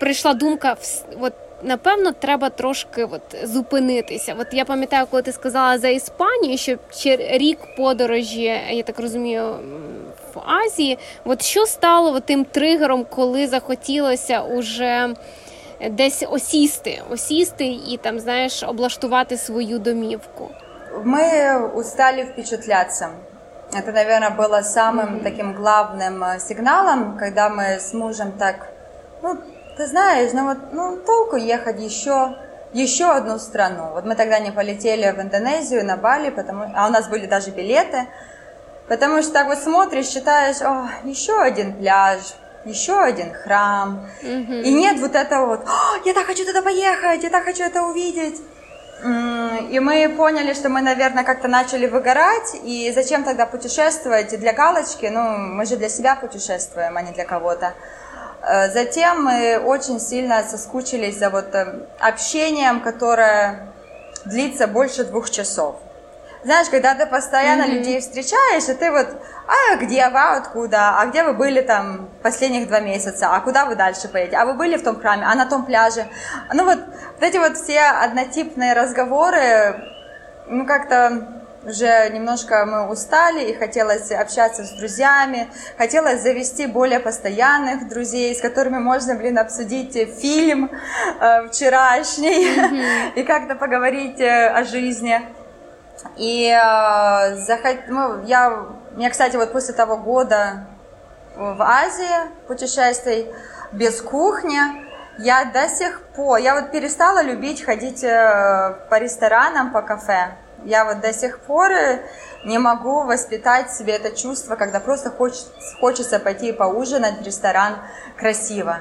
S1: прийшла думка, от напевно, треба трошки от зупинитися. От я пам'ятаю, коли ти сказала за Іспанію, що рік подорожі, я так розумію, в Азії. От що стало от тим тригером, коли захотілося уже десь осісти, осісти і там, знаєш, облаштувати свою домівку?
S2: Мы устали впечатляться. Это, наверное, было самым mm-hmm. таким главным э, сигналом, когда мы с мужем так, ну, ты знаешь, ну вот, ну толку ехать еще, еще одну страну. Вот мы тогда не полетели в Индонезию, на Бали, потому, а у нас были даже билеты, потому что так вот смотришь, считаешь, о, еще один пляж, еще один храм, mm-hmm. и нет вот этого вот, я так хочу туда поехать, я так хочу это увидеть. И мы поняли, что мы, наверное, как-то начали выгорать, и зачем тогда путешествовать для галочки? Ну, мы же для себя путешествуем, а не для кого-то. Э, затем мы очень сильно соскучились за вот э, общением, которое длится больше двух часов. Знаешь, когда ты постоянно mm-hmm. людей встречаешь, и ты вот, а где вы, откуда, а где вы были там последних два месяца, а куда вы дальше поедете, а вы были в том храме, а на том пляже. Ну вот, вот эти вот все однотипные разговоры, ну как-то уже немножко мы устали и хотелось общаться с друзьями, хотелось завести более постоянных друзей, с которыми можно, блин, обсудить фильм э, вчерашний mm-hmm. и как-то поговорить э, о жизни. И э, захот... ну, я, мне, кстати, вот после того года в Азии путешествий без кухни, я до сих пор, я вот перестала любить ходить э, по ресторанам, по кафе. Я вот до сих пор э, не могу воспитать в себе это чувство, когда просто хочется, хочется пойти поужинать в ресторан красиво.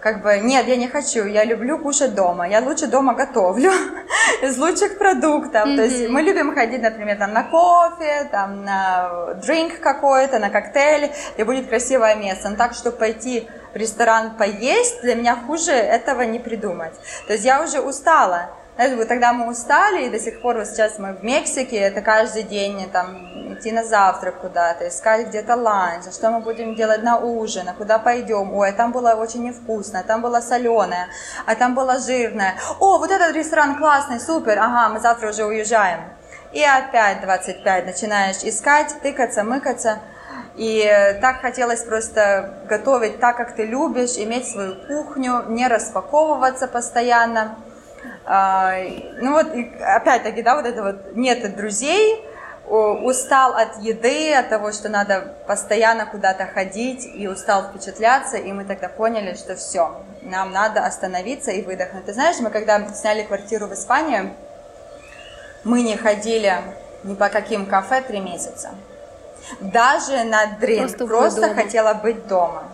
S2: Как бы, нет, я не хочу, я люблю кушать дома, я лучше дома готовлю из лучших продуктов. Mm-hmm. То есть мы любим ходить, например, там на кофе, там на дринк какой-то, на коктейль, и будет красивое место. Но так, чтобы пойти в ресторан поесть, для меня хуже этого не придумать. То есть я уже устала знаешь, тогда мы устали, и до сих пор вот сейчас мы в Мексике, это каждый день там идти на завтрак куда-то, искать где-то ланч, а что мы будем делать на ужин, а куда пойдем, ой, а там было очень невкусно, а там было соленое, а там было жирное, о, вот этот ресторан классный, супер, ага, мы завтра уже уезжаем. И опять 25 начинаешь искать, тыкаться, мыкаться, и так хотелось просто готовить так, как ты любишь, иметь свою кухню, не распаковываться постоянно. А, ну вот, опять-таки, да, вот это вот нет друзей, устал от еды, от того, что надо постоянно куда-то ходить, и устал впечатляться, и мы тогда поняли, что все, нам надо остановиться и выдохнуть. Ты знаешь, мы когда сняли квартиру в Испании, мы не ходили ни по каким кафе три месяца. Даже на дринк, просто, просто хотела быть дома.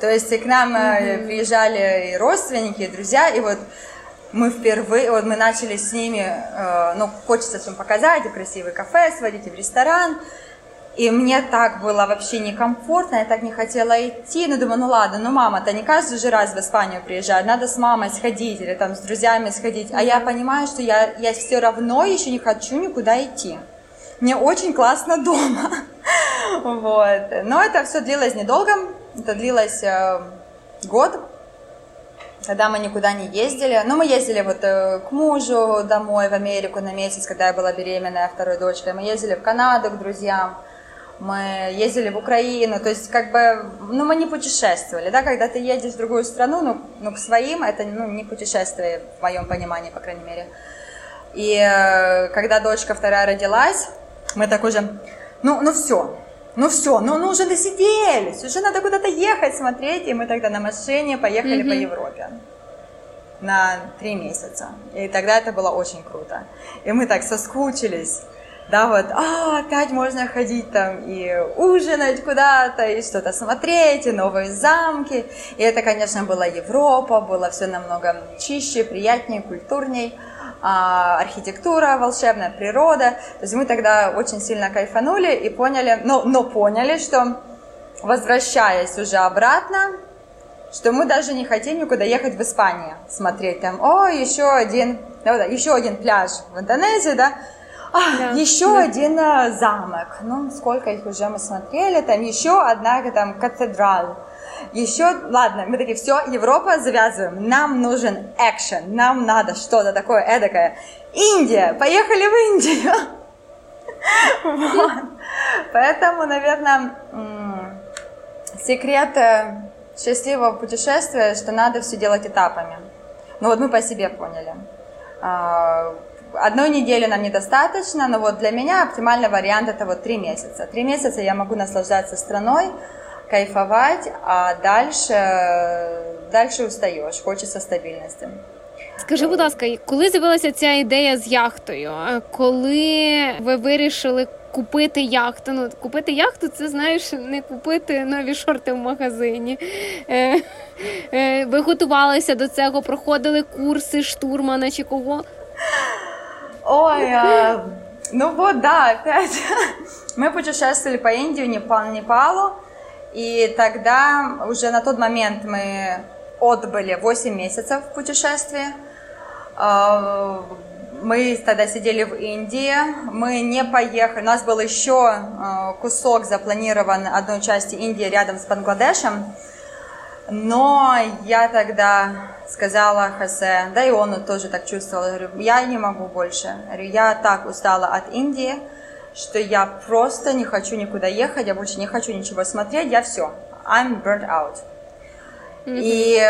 S2: То есть к нам mm-hmm. приезжали и родственники, и друзья, и вот мы впервые, вот мы начали с ними, э, ну, хочется всем показать, и красивый кафе сводить, в ресторан, и мне так было вообще некомфортно, я так не хотела идти, но думаю, ну ладно, ну мама-то не каждый же раз в Испанию приезжает, надо с мамой сходить или там с друзьями сходить, а я понимаю, что я, я все равно еще не хочу никуда идти. Мне очень классно дома. вот. Но это все длилось недолго, это длилось э, год, когда мы никуда не ездили. Ну, мы ездили вот э, к мужу домой в Америку на месяц, когда я была беременная второй дочкой. Мы ездили в Канаду к друзьям. Мы ездили в Украину, то есть как бы, ну мы не путешествовали, да, когда ты едешь в другую страну, ну, ну к своим, это ну, не путешествие в моем понимании, по крайней мере. И э, когда дочка вторая родилась, мы так уже, ну, ну все, ну все, ну, ну уже досиделись, уже надо куда-то ехать, смотреть. И мы тогда на машине поехали mm-hmm. по Европе на три месяца. И тогда это было очень круто. И мы так соскучились. Да, вот, а, опять можно ходить там и ужинать куда-то, и что-то смотреть, и новые замки. И это, конечно, была Европа, было все намного чище, приятнее, культурней. А, архитектура волшебная, природа. То есть мы тогда очень сильно кайфанули и поняли, но, но поняли, что возвращаясь уже обратно, что мы даже не хотим никуда ехать в Испанию смотреть там, о, еще один, да, да, еще один пляж в Индонезии, да, а, да, еще да. один а, замок, ну, сколько их уже мы смотрели, там еще одна там катедраль, еще, ладно, мы такие, все, Европа, завязываем. Нам нужен экшен, нам надо что-то такое эдакое. Индия, поехали в Индию. Поэтому, наверное, секрет э, счастливого путешествия, что надо все делать этапами. Ну вот мы по себе поняли. А, одной недели нам недостаточно, но вот для меня оптимальный вариант это вот три месяца. Три месяца я могу наслаждаться страной, кайфовать, а дальше, дальше устаєш, хочеться стабільності.
S1: Скажи, будь ласка, коли з'явилася ця ідея з яхтою? Коли ви вирішили купити яхту? Ну, купити яхту, це знаєш, не купити нові шорти в магазині. Е, е, ви готувалися до цього, проходили курси штурмана чи кого?
S2: Ой, а, ну вот да, опять. Мы путешествовали по Индии, Непал, Непалу. И тогда уже на тот момент мы отбыли 8 месяцев в путешествии. А, мы тогда сидели в Индии, мы не поехали, у нас был еще а, кусок запланирован одной части Индии рядом с Бангладешем, но я тогда сказала Хосе, да и он тоже так чувствовал, я говорю, я не могу больше, я, так устала от Индии, что я просто не хочу никуда ехать, я больше не хочу ничего смотреть, я все, I'm burnt out. Mm-hmm. И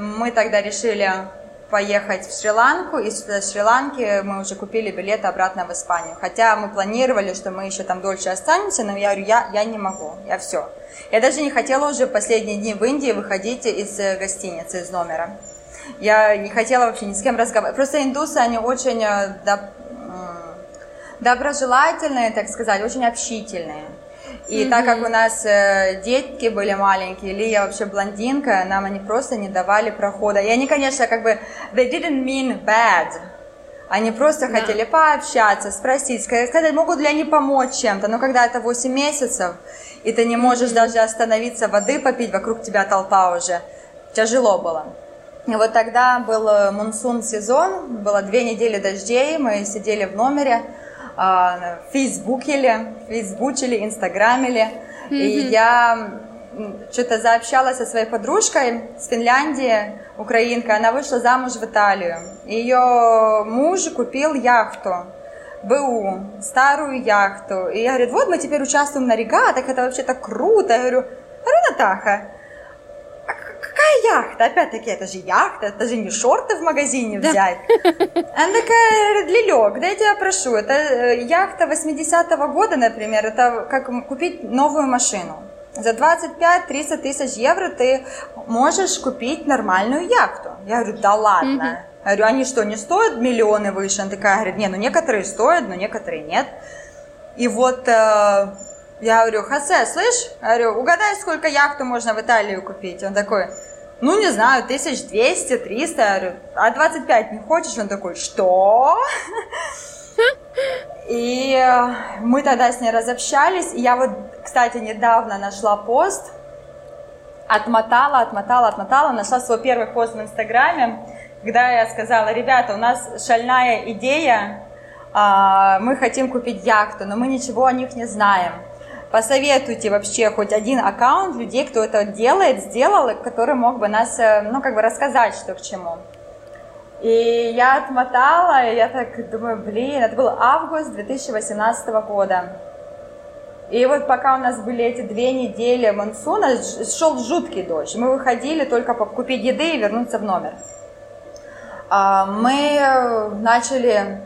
S2: мы тогда решили поехать в Шри-Ланку, и с Шри-Ланки мы уже купили билеты обратно в Испанию. Хотя мы планировали, что мы еще там дольше останемся, но я говорю, я, я не могу, я все. Я даже не хотела уже последние дни в Индии выходить из э, гостиницы, из номера. Я не хотела вообще ни с кем разговаривать. Просто индусы, они очень э, доброжелательные, так сказать, очень общительные. И mm-hmm. так как у нас э, детки были маленькие, Лия вообще блондинка, нам они просто не давали прохода. И они, конечно, как бы, they didn't mean bad. Они просто yeah. хотели пообщаться, спросить, сказать, могут ли они помочь чем-то. Но когда это 8 месяцев, и ты не можешь mm-hmm. даже остановиться, воды попить, вокруг тебя толпа уже, тяжело было. И вот тогда был э, мунсун сезон, было две недели дождей, мы сидели в номере, а, фейсбукили, фейсбучили, инстаграмили. Mm-hmm. И я что-то заобщалась со своей подружкой с Финляндии, украинка, она вышла замуж в Италию. Ее муж купил яхту, БУ, старую яхту. И я говорю, вот мы теперь участвуем на регатах, это вообще так круто. Я говорю, говорю, Натаха, а какая яхта? Опять-таки, это же яхта, это же не шорты в магазине взять. Она такая, Лилек, да я тебя прошу, это э, яхта 80-го года, например, это как купить новую машину. За 25-30 тысяч евро ты можешь купить нормальную яхту. Я говорю, да ладно. Я говорю, они что, не стоят миллионы выше? Она такая говорит, не, ну некоторые стоят, но некоторые нет. И вот э, я говорю, Хосе, слышь? Я говорю, угадай, сколько яхту можно в Италию купить? Он такой, ну, не знаю, 1200, 300. Я говорю, а 25 не хочешь? Он такой, что? И э, мы тогда с ней разобщались. И я вот, кстати, недавно нашла пост, отмотала, отмотала, отмотала, нашла свой первый пост в Инстаграме, когда я сказала, ребята, у нас шальная идея, а, мы хотим купить яхту, но мы ничего о них не знаем. Посоветуйте вообще хоть один аккаунт людей, кто это делает, сделал, который мог бы нас, э, ну, как бы рассказать, что к чему. И я отмотала, и я так думаю, блин, это был август 2018 года. И вот пока у нас были эти две недели монсуна, шел жуткий дождь. Мы выходили только купить еды и вернуться в номер. А, мы э, начали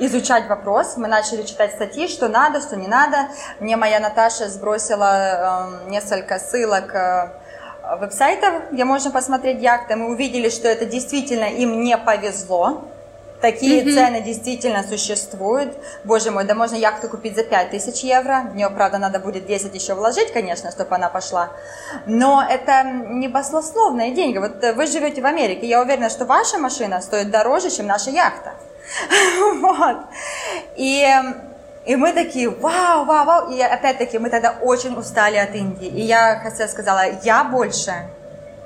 S2: изучать вопрос, мы начали читать статьи, что надо, что не надо. Мне моя Наташа сбросила э, несколько ссылок э, веб-сайтов, где можно посмотреть яхты. Мы увидели, что это действительно им не повезло. Такие mm-hmm. цены действительно существуют. Боже мой, да можно яхту купить за 5000 евро. В нее, правда, надо будет 10 еще вложить, конечно, чтобы она пошла. Но это не баслословные деньги. Вот вы живете в Америке. Я уверена, что ваша машина стоит дороже, чем наша яхта. Вот. И и мы такие, вау, вау, вау. И опять-таки мы тогда очень устали от Индии. И я хотела сказала, я больше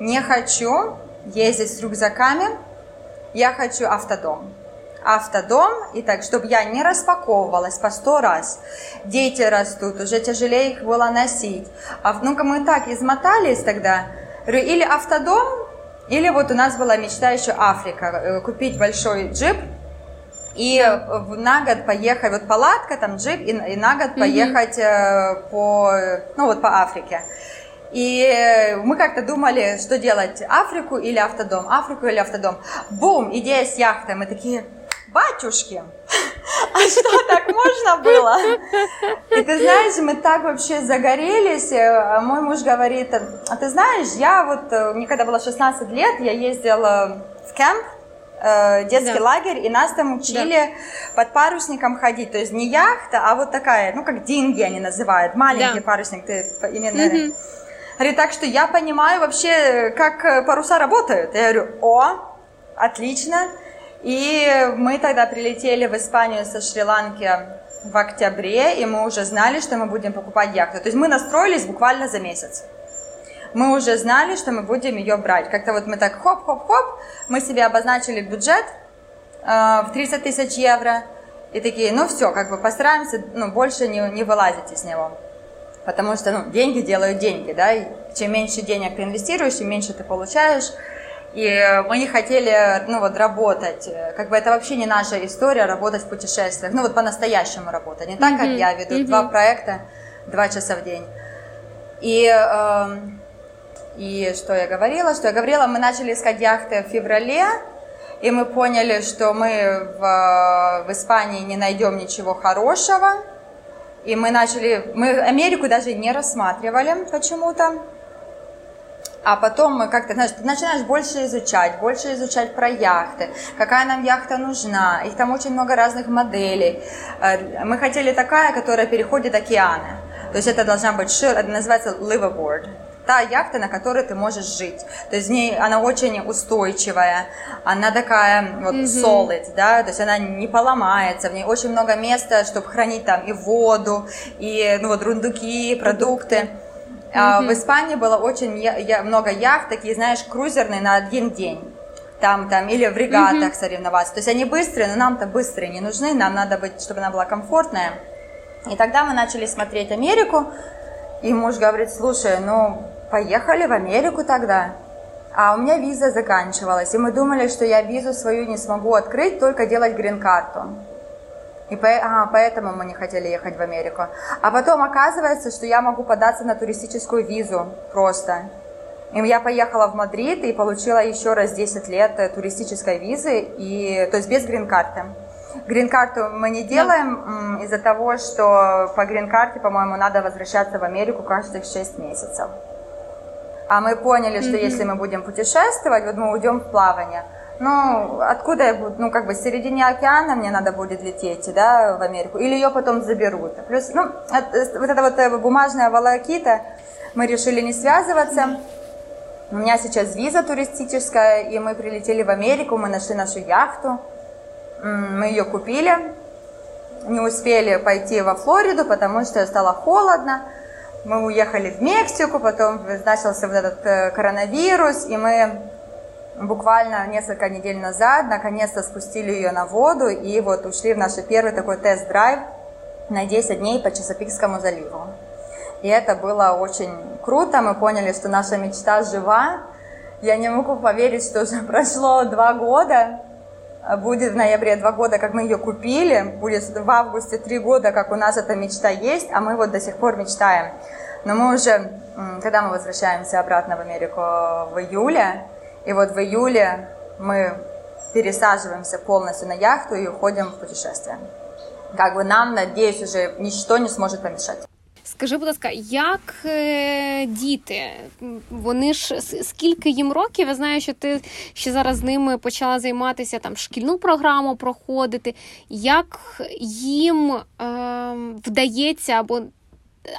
S2: не хочу ездить с рюкзаками, я хочу автодом. Автодом, и так, чтобы я не распаковывалась по сто раз. Дети растут, уже тяжелее их было носить. А, ну-ка мы так измотались тогда. Или автодом, или вот у нас была мечта еще Африка, э, купить большой джип, и на год поехать, вот палатка, там джип, и, и на год поехать mm-hmm. по, ну вот по Африке. И мы как-то думали, что делать, Африку или автодом, Африку или автодом. Бум, идея с яхтой. Мы такие, батюшки, а что, так можно было? И ты знаешь, мы так вообще загорелись. А мой муж говорит, а ты знаешь, я вот, э, мне когда было 16 лет, я ездила в кемп, э, детский да. лагерь, и нас там учили да. под парусником ходить. То есть не яхта, а вот такая, ну как деньги они называют, маленький да. парусник, ты именно... Угу. Говорит, так что я понимаю вообще, как э, паруса работают. Я говорю, о, отлично. И мы тогда прилетели в Испанию со Шри-Ланки в октябре, и мы уже знали, что мы будем покупать яхту. То есть мы настроились буквально за месяц мы уже знали, что мы будем ее брать. Как-то вот мы так хоп-хоп-хоп, мы себе обозначили бюджет э, в 30 тысяч евро, и такие, ну все, как бы постараемся, ну, больше не, не вылазить из него. Потому что, ну, деньги делают деньги, да, и чем меньше денег ты инвестируешь, чем меньше ты получаешь. И мы не хотели, ну, вот, работать, как бы это вообще не наша история, работать в путешествиях, ну, вот по-настоящему работать, не так, mm-hmm. как я веду mm-hmm. два проекта, два часа в день. И э, и что я говорила? Что я говорила, мы начали искать яхты в феврале, и мы поняли, что мы в, в Испании не найдем ничего хорошего. И мы начали, мы Америку даже не рассматривали почему-то. А потом мы как-то, знаешь, ты начинаешь больше изучать, больше изучать про яхты, какая нам яхта нужна. Их там очень много разных моделей. Э, мы хотели такая, которая переходит океаны. То есть это должна быть это называется liveaboard та яхта, на которой ты можешь жить. То есть в ней она очень устойчивая, она такая вот mm-hmm. solid, да, то есть она не поломается, в ней очень много места, чтобы хранить там и воду, и ну вот рундуки, продукты. Mm-hmm. А, в Испании было очень я, я, много яхт, такие, знаешь, крузерные на один день там, там, или в регатах mm-hmm. соревноваться. То есть они быстрые, но нам-то быстрые не нужны, нам надо быть, чтобы она была комфортная. И тогда мы начали смотреть Америку, и муж говорит, слушай, ну, поехали в Америку тогда. А у меня виза заканчивалась, и мы думали, что я визу свою не смогу открыть, только делать грин-карту. И по, ага, поэтому мы не хотели ехать в Америку. А потом оказывается, что я могу податься на туристическую визу просто. И я поехала в Мадрид и получила еще раз 10 лет э, туристической визы, и, то есть без грин-карты. Грин-карту мы не делаем из-за того, что по грин-карте, по-моему, надо возвращаться в Америку каждых 6 месяцев. А мы поняли, что mm-hmm. если мы будем путешествовать, вот мы уйдем в плавание, ну, откуда я буду, ну, как бы, в середине океана мне надо будет лететь, да, в Америку, или ее потом заберут. Плюс, ну, от, вот эта вот э, бумажная волокита, мы решили не связываться. У меня сейчас виза туристическая, и мы прилетели в Америку, мы нашли нашу яхту, мы ее купили, не успели пойти во Флориду, потому что стало холодно. Мы уехали в Мексику, потом начался вот этот э, коронавирус, и мы буквально несколько недель назад наконец-то спустили ее на воду и вот ушли в наш первый такой тест-драйв на 10 дней по Чесопикскому заливу. И это было очень круто, мы поняли, что наша мечта жива. Я не могу поверить, что уже прошло два года, будет в ноябре два года, как мы ее купили, будет в августе три года, как у нас эта мечта есть, а мы вот до сих пор мечтаем. Но мы уже, когда мы возвращаемся обратно в Америку в июле, и вот в июле мы пересаживаемся полностью на яхту и уходим в путешествие. Как бы нам, надеюсь, уже ничто не сможет помешать.
S1: Скажи, будь ласка, як е, діти? Вони ж скільки їм років? Я знаю, що ти ще зараз з ними почала займатися там шкільну програму проходити. Як їм е, вдається або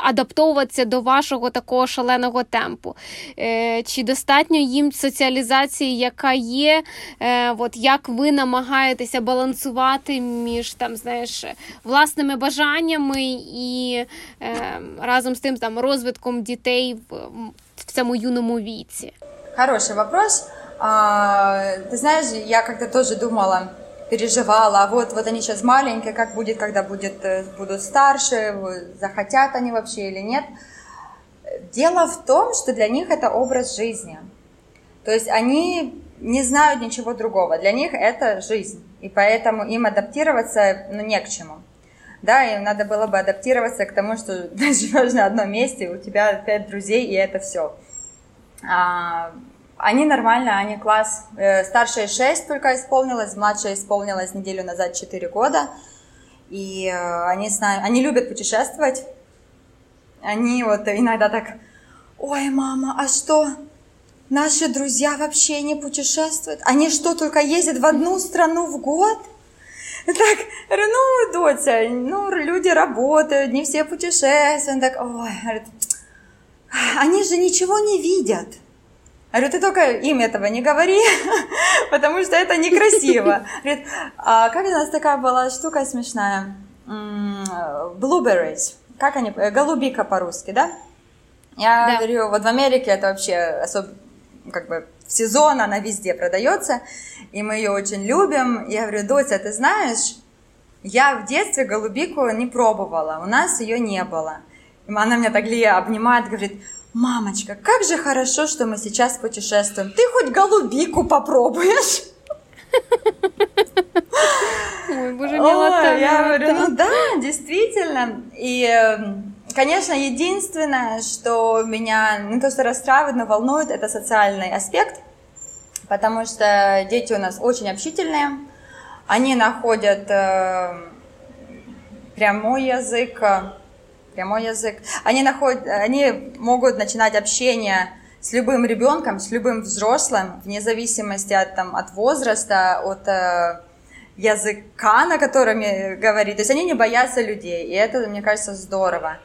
S1: адаптовуватися до вашого такого шаленого темпу? Е, Чи достатньо їм соціалізації, яка є? Е, от Як ви намагаєтеся балансувати між там, знаєш, власними бажаннями і е, разом з тим там розвитком дітей в, в цьому юному віці?
S2: Хороший вопрос. А, ты знаешь, я как-то тоже думала, переживала, а вот, вот они сейчас маленькие, как будет, когда будет, э, будут старше, захотят они вообще или нет. Дело в том, что для них это образ жизни. То есть они не знают ничего другого. Для них это жизнь. И поэтому им адаптироваться ну, не к чему. Да, им надо было бы адаптироваться к тому, что ты живешь на одном месте, у тебя пять друзей, и это все. А, они нормально, они класс. Э, старшая 6 только исполнилась, младшая исполнилась неделю назад 4 года. И э, они, с они любят путешествовать. Они вот иногда так, ой, мама, а что, наши друзья вообще не путешествуют? Они что, только ездят в одну страну в год? Так, ну, доча, ну, люди работают, не все путешествуют. Так, ой, они же ничего не видят. Говорю, ты только им этого не говори, потому что это некрасиво. Говорит, а как у нас такая была штука смешная? Blueberries. Как они? Э, голубика по-русски, да? Я да. говорю, вот в Америке это вообще особо, как бы, в сезон она везде продается, и мы ее очень любим. Я говорю, Дотя, ты знаешь, я в детстве голубику не пробовала, у нас ее не было. И она меня так Лия обнимает, говорит, Мамочка, как же хорошо, что мы сейчас путешествуем. Ты хоть голубику попробуешь?
S1: Ой, боже, милота.
S2: Я говорю, ну да, действительно. И, эм, конечно, единственное, что меня не то что расстраивает, но волнует, это социальный аспект, потому что дети у нас очень общительные, они находят э, прямой язык, прямой язык. Они, находят, они могут начинать общение с любым ребенком, с любым взрослым, вне зависимости от, там, от возраста, от э, языка, на котором говорит. То есть они не боятся людей, и это, мне кажется, здорово.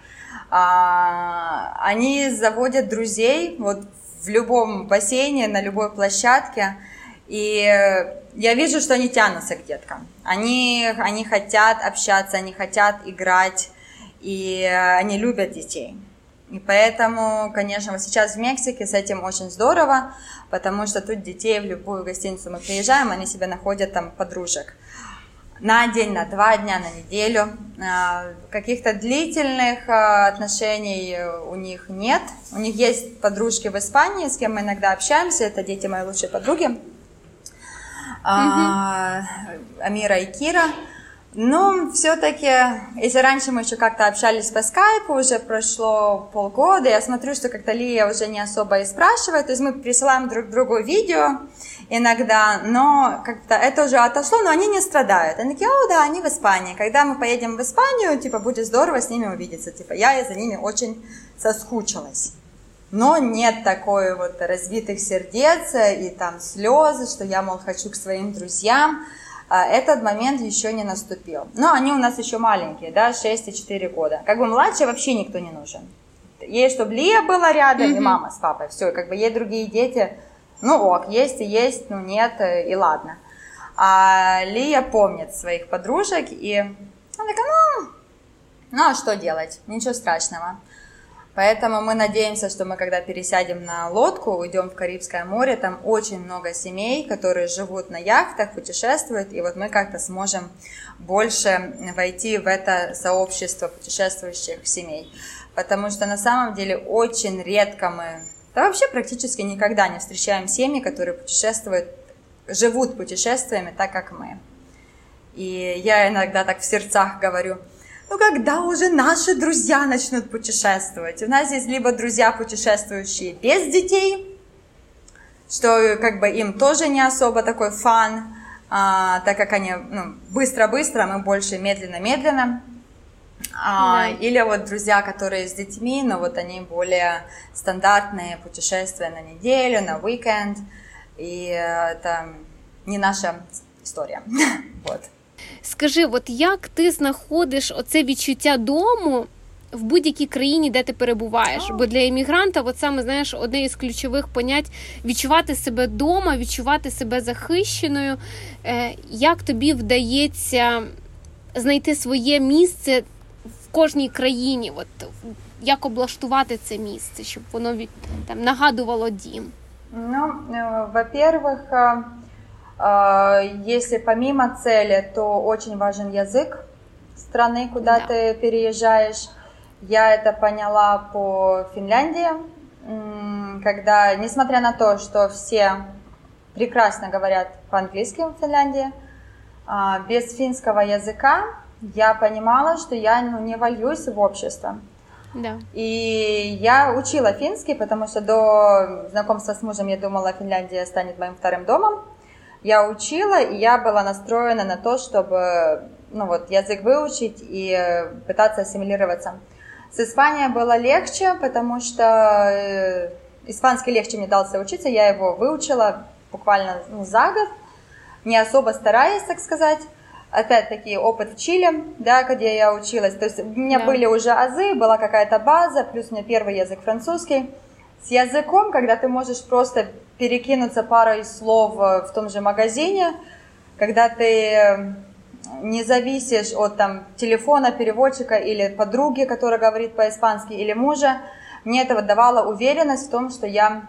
S2: А, они заводят друзей вот в любом бассейне, на любой площадке, и я вижу, что они тянутся к деткам. Они, они хотят общаться, они хотят играть, и они любят детей. И поэтому, конечно, вот сейчас в Мексике с этим очень здорово, потому что тут детей в любую гостиницу мы приезжаем, они себе находят там подружек на день, на два дня, на неделю. А, каких-то длительных а, отношений у них нет. У них есть подружки в Испании, с кем мы иногда общаемся. Это дети моей лучшей подруги. Mm-hmm. Амира и Кира. Ну, все-таки, если раньше мы еще как-то общались по скайпу, уже прошло полгода, я смотрю, что как-то Лия уже не особо и спрашивает, то есть мы присылаем друг другу видео иногда, но как-то это уже отошло, но они не страдают. Они такие, о, да, они в Испании. Когда мы поедем в Испанию, типа, будет здорово с ними увидеться. Типа, я за ними очень соскучилась. Но нет такой вот разбитых сердец и там слезы, что я, мол, хочу к своим друзьям. А, этот момент еще не наступил. Но они у нас еще маленькие, да, 6 и 4 года. Как бы младше вообще никто не нужен. Ей, чтобы Лия была рядом, mm-hmm. и мама с папой, все, как бы ей другие дети, ну ок, есть и есть, ну нет, э, и ладно. А Лия помнит своих подружек, и она такая, ну, ну а что делать, ничего страшного. Поэтому мы надеемся, что мы, когда пересядем на лодку, уйдем в Карибское море, там очень много семей, которые живут на яхтах, путешествуют, и вот мы как-то сможем больше войти в это сообщество путешествующих семей. Потому что на самом деле очень редко мы, да вообще практически никогда не встречаем семьи, которые путешествуют, живут путешествиями так, как мы. И я иногда так в сердцах говорю – ну когда уже наши друзья начнут путешествовать? У нас здесь либо друзья, путешествующие без детей, что как бы им тоже не особо такой фан, а, так как они ну, быстро-быстро, мы больше медленно-медленно. А, да. Или вот друзья, которые с детьми, но вот они более стандартные путешествия на неделю, на уикенд. И это не наша історія. вот.
S1: Скажи, от як ти знаходиш оце відчуття дому в будь-якій країні, де ти перебуваєш? Бо для іммігранта, от саме знаєш, одне із ключових понять відчувати себе вдома, відчувати себе захищеною. Е, як тобі вдається знайти своє місце в кожній країні? От як облаштувати це місце, щоб воно там нагадувало дім?
S2: Ну, е, во-первых, А, если помимо цели, то очень важен язык страны, куда да. ты переезжаешь. Я это поняла по Финляндии, когда, несмотря на то, что все прекрасно говорят по-английски в Финляндии, а, без финского языка я понимала, что я ну, не вольюсь в общество.
S1: Да.
S2: И я учила финский, потому что до знакомства с мужем я думала, Финляндия станет моим вторым домом я учила, и я была настроена на то, чтобы ну вот, язык выучить и э, пытаться ассимилироваться. С Испанией было легче, потому что э, испанский легче мне дался учиться, я его выучила буквально ну, за год, не особо стараясь, так сказать. Опять-таки опыт в Чили, да, где я училась. То есть у меня да. были уже азы, была какая-то база, плюс у меня первый язык французский. С языком, когда ты можешь просто перекинуться парой слов э, в том же магазине, когда ты э, не зависишь от там, телефона переводчика или подруги, которая говорит по-испански, или мужа, мне это давало уверенность в том, что я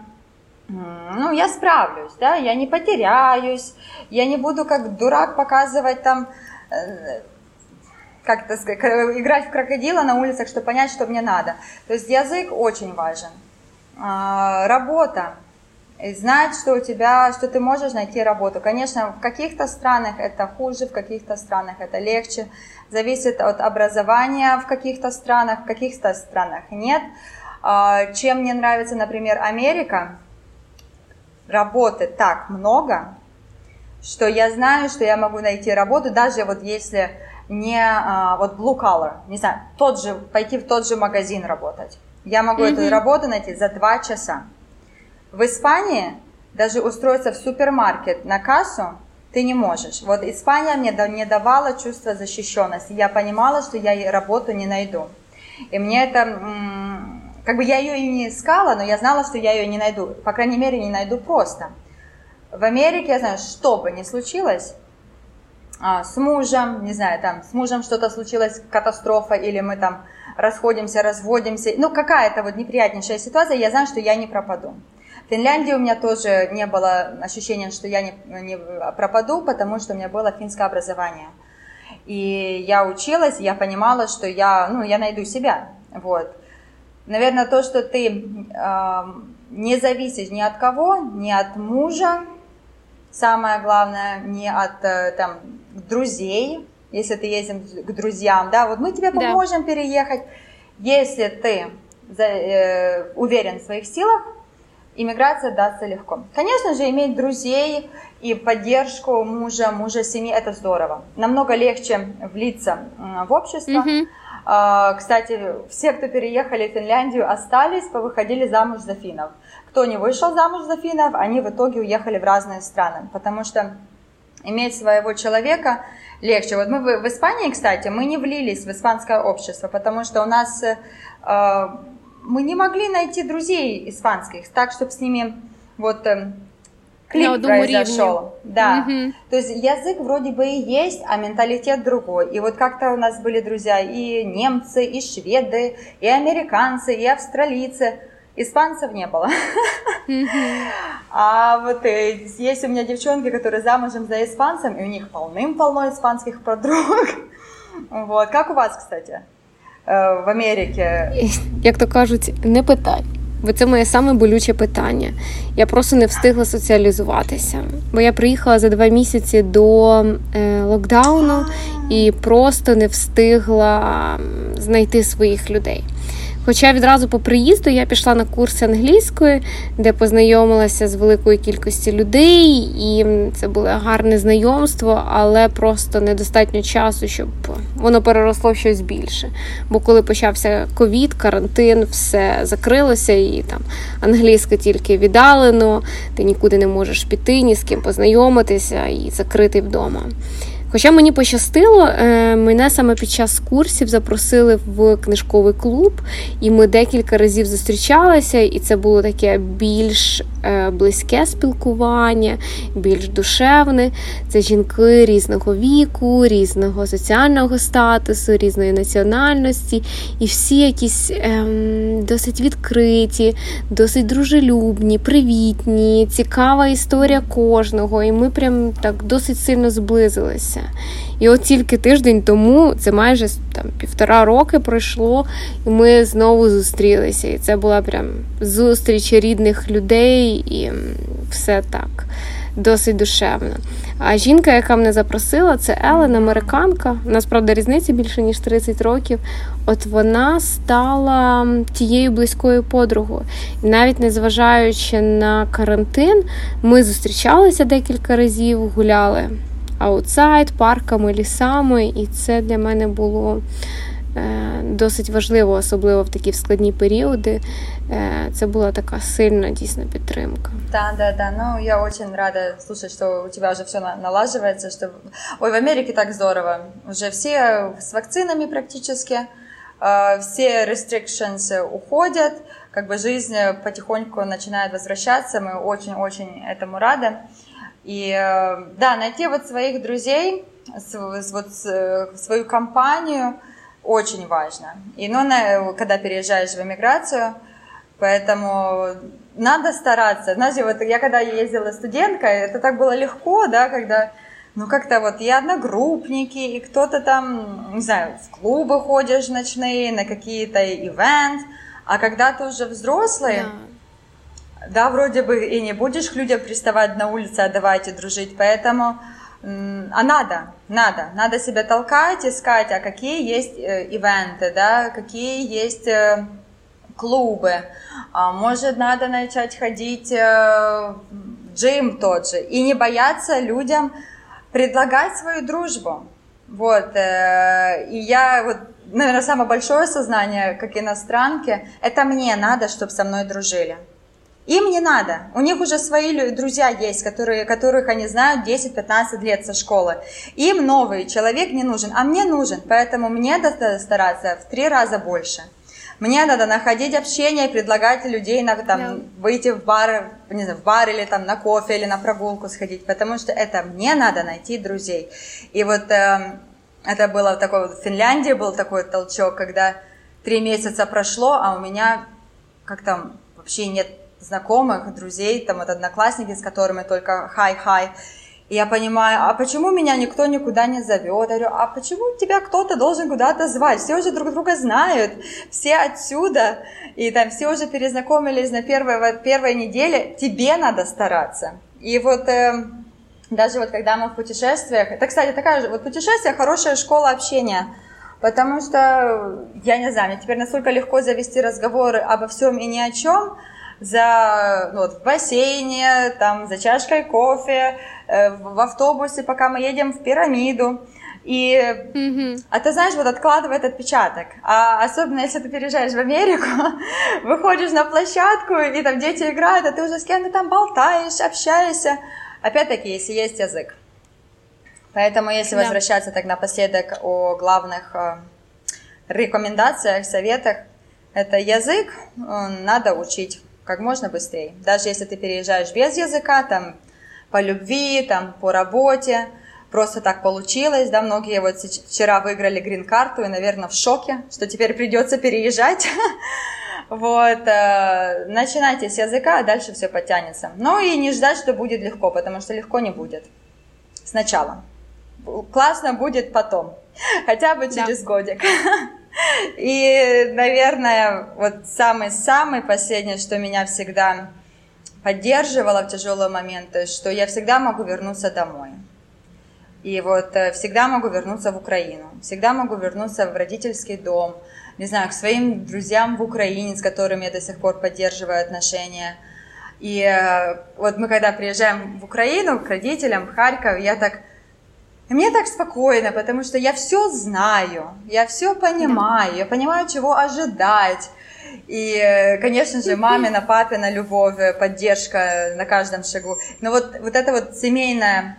S2: ну, я справлюсь, да, я не потеряюсь, я не буду как дурак показывать там, э, как-то играть в крокодила на улицах, чтобы понять, что мне надо. То есть язык очень важен. А, работа знать, что у тебя, что ты можешь найти работу. Конечно, в каких-то странах это хуже, в каких-то странах это легче. Зависит от образования в каких-то странах, в каких-то странах нет. А, чем мне нравится, например, Америка, работы так много, что я знаю, что я могу найти работу, даже вот если не а, вот blue collar, не знаю, тот же, пойти в тот же магазин работать. Я могу mm-hmm. эту работу найти за два часа. В Испании даже устроиться в супермаркет на кассу ты не можешь. Вот Испания мне не давала чувство защищенности. Я понимала, что я работу не найду. И мне это, как бы я ее и не искала, но я знала, что я ее не найду. По крайней мере, не найду просто. В Америке, я знаю, что бы ни случилось, а, с мужем, не знаю, там, с мужем что-то случилось, катастрофа, или мы там расходимся, разводимся, ну, какая-то вот неприятнейшая ситуация, я знаю, что я не пропаду. В Финляндии у меня тоже не было ощущения, что я не, не пропаду, потому что у меня было финское образование. И я училась, я понимала, что я, ну, я найду себя. Вот. Наверное, то, что ты э, не зависишь ни от кого, ни от мужа, самое главное, не от э, там, друзей, если ты едем к друзьям, да, вот мы тебе поможем да. переехать. Если ты за, э, уверен в своих силах, иммиграция дастся легко. Конечно же, иметь друзей и поддержку мужа, мужа семьи, это здорово. Намного легче влиться в общество. Mm-hmm. Кстати, все, кто переехали в Финляндию, остались, повыходили замуж за финнов. Кто не вышел замуж за финнов, они в итоге уехали в разные страны, потому что иметь своего человека легче. Вот мы в, в Испании, кстати, мы не влились в испанское общество, потому что у нас э, мы не могли найти друзей испанских, так, чтобы с ними вот э, клик произошел. Да. Угу. То есть язык вроде бы и есть, а менталитет другой. И вот как-то у нас были друзья и немцы, и шведы, и американцы, и австралийцы. Испанцев не было. А вот э, есть у меня девчонки, которые замужем за испанцем, и у них полным-полно испанских подруг. Вот. Как у вас, кстати, э, в Америці?
S1: Як то кажуть, не питай. Бо це моє саме болюче питання. Я просто не встигла соціалізуватися. Бо я приїхала за два місяці до е, локдауну і просто не встигла знайти своїх людей. Хоча відразу по приїзду я пішла на курси англійської, де познайомилася з великою кількістю людей, і це було гарне знайомство, але просто недостатньо часу, щоб воно переросло в щось більше. Бо коли почався ковід, карантин, все закрилося, і там англійська тільки віддалено, ти нікуди не можеш піти, ні з ким познайомитися і закритий вдома. Хоча мені пощастило, е, мене саме під час курсів запросили в книжковий клуб, і ми декілька разів зустрічалися, і це було таке більш е, близьке спілкування, більш душевне. Це жінки різного віку, різного соціального статусу, різної національності, і всі якісь ем, досить відкриті, досить дружелюбні, привітні, цікава історія кожного. І ми прям так досить сильно зблизилися. І от тільки тиждень тому, це майже там півтора роки пройшло, і ми знову зустрілися. І це була прям зустріч рідних людей, і все так. Досить душевно. А жінка, яка мене запросила, це Елен, американка. У нас, правда, різниця більше ніж 30 років. От вона стала тією близькою подругою. І навіть незважаючи на карантин, ми зустрічалися декілька разів, гуляли аутсайд, парками, лісами, і це для мене було е, досить важливо, особливо в такі складні періоди. Е, це була така сильна дійсно підтримка.
S2: Да, да, да. Ну, я очень рада слушать, что у тебя уже все налаживается, что ой, в Америке так здорово. Уже все с вакцинами практически, все restrictions уходят, как бы жизнь потихоньку начинает возвращаться. Мы очень-очень этому рады. И э, да, найти вот своих друзей, вот свою компанию очень важно. И ну, когда переезжаешь в эмиграцию, поэтому надо стараться. Знаете, вот я когда ездила студенткой, это так было легко, да, когда ну как-то вот и одногруппники, и кто-то там, не знаю, в клубы ходишь ночные, на какие-то ивент, а когда ты уже взрослый, да да, вроде бы и не будешь к людям приставать на улице, а давайте дружить, поэтому, а надо, надо, надо себя толкать, искать, а какие есть э, ивенты, да, какие есть э, клубы, а может, надо начать ходить э, в джим тот же, и не бояться людям предлагать свою дружбу, вот, и я вот наверное, самое большое сознание, как иностранки, это мне надо, чтобы со мной дружили. Им не надо. У них уже свои друзья есть, которые, которых они знают 10-15 лет со школы. Им новый человек не нужен, а мне нужен. Поэтому мне надо стараться в три раза больше. Мне надо находить общение и предлагать людей на, там, yeah. выйти в бар, не знаю, в бар или там на кофе или на прогулку сходить, потому что это мне надо найти друзей. И вот э, это было такое, в Финляндии был такой толчок, когда три месяца прошло, а у меня как там вообще нет знакомых, друзей, там вот одноклассники, с которыми только хай-хай. И я понимаю, а почему меня никто никуда не зовет? Я говорю, а почему тебя кто-то должен куда-то звать? Все уже друг друга знают, все отсюда, и там все уже перезнакомились на первой, первой неделе, тебе надо стараться. И вот э, даже вот когда мы в путешествиях, это, кстати, такая же, вот путешествие хорошая школа общения, потому что, я не знаю, мне теперь настолько легко завести разговоры обо всем и ни о чем, за, ну, вот, в бассейне, там, за чашкой кофе, э, в автобусе, пока мы едем в пирамиду. И, mm-hmm. а ты знаешь, вот откладывает отпечаток. А особенно, если ты переезжаешь в Америку, выходишь на площадку, и там дети играют, а ты уже с кем-то там болтаешь, общаешься. Опять-таки, если есть язык. Поэтому, если да. возвращаться так напоследок о главных э, рекомендациях, советах, это язык э, надо учить как можно быстрее. Даже если ты переезжаешь без языка, там, по любви, там, по работе, просто так получилось, да, многие вот вчера выиграли грин-карту и, наверное, в шоке, что теперь придется переезжать. Вот, э, начинайте с языка, а дальше все потянется. Ну и не ждать, что будет легко, потому что легко не будет. Сначала. Классно будет потом, хотя бы через да. годик. И, наверное, вот самый-самый последний, что меня всегда поддерживало в тяжелые моменты, что я всегда могу вернуться домой. И вот э, всегда могу вернуться в Украину, всегда могу вернуться в родительский дом, не знаю, к своим друзьям в Украине, с которыми я до сих пор поддерживаю отношения. И э, вот мы когда приезжаем в Украину к родителям, в Харьков, я так... мне так спокойно, потому что я все знаю, я все понимаю, я понимаю, чего ожидать. И, э, конечно же, мамина, папина любовь, поддержка на каждом шагу. Но вот, вот эта вот семейная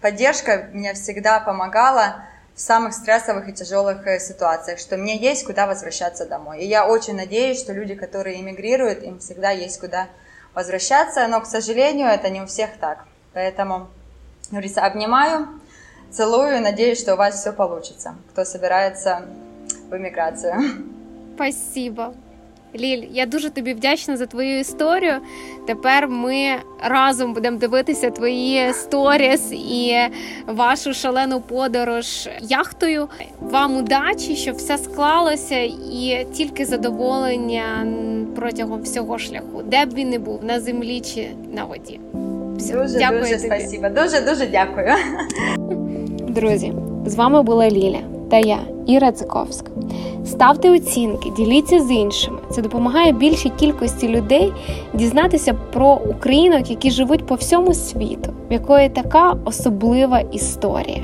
S2: поддержка меня всегда помогала в самых стрессовых и тяжелых э, ситуациях, что мне есть куда возвращаться домой. И я очень надеюсь, что люди, которые эмигрируют, им всегда есть куда возвращаться, но, к сожалению, это не у всех так. Поэтому, говорится, обнимаю, целую надеюсь, что у вас все получится, кто собирается в эмиграцию.
S1: Спасибо. Ліль, я дуже тобі вдячна за твою історію. Тепер ми разом будемо дивитися твої сторіс і вашу шалену подорож яхтою. Вам удачі, щоб все склалося, і тільки задоволення протягом всього шляху, де б він не був на землі чи на воді.
S2: Все. Дуже дякую дуже тобі. спасибо. Дуже дуже дякую.
S1: Друзі, з вами була Ліля та я, Іра Циковська. Ставте оцінки, діліться з іншими. Це допомагає більшій кількості людей дізнатися про українок, які живуть по всьому світу, в якої така особлива історія.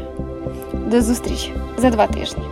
S1: До зустрічі за два тижні.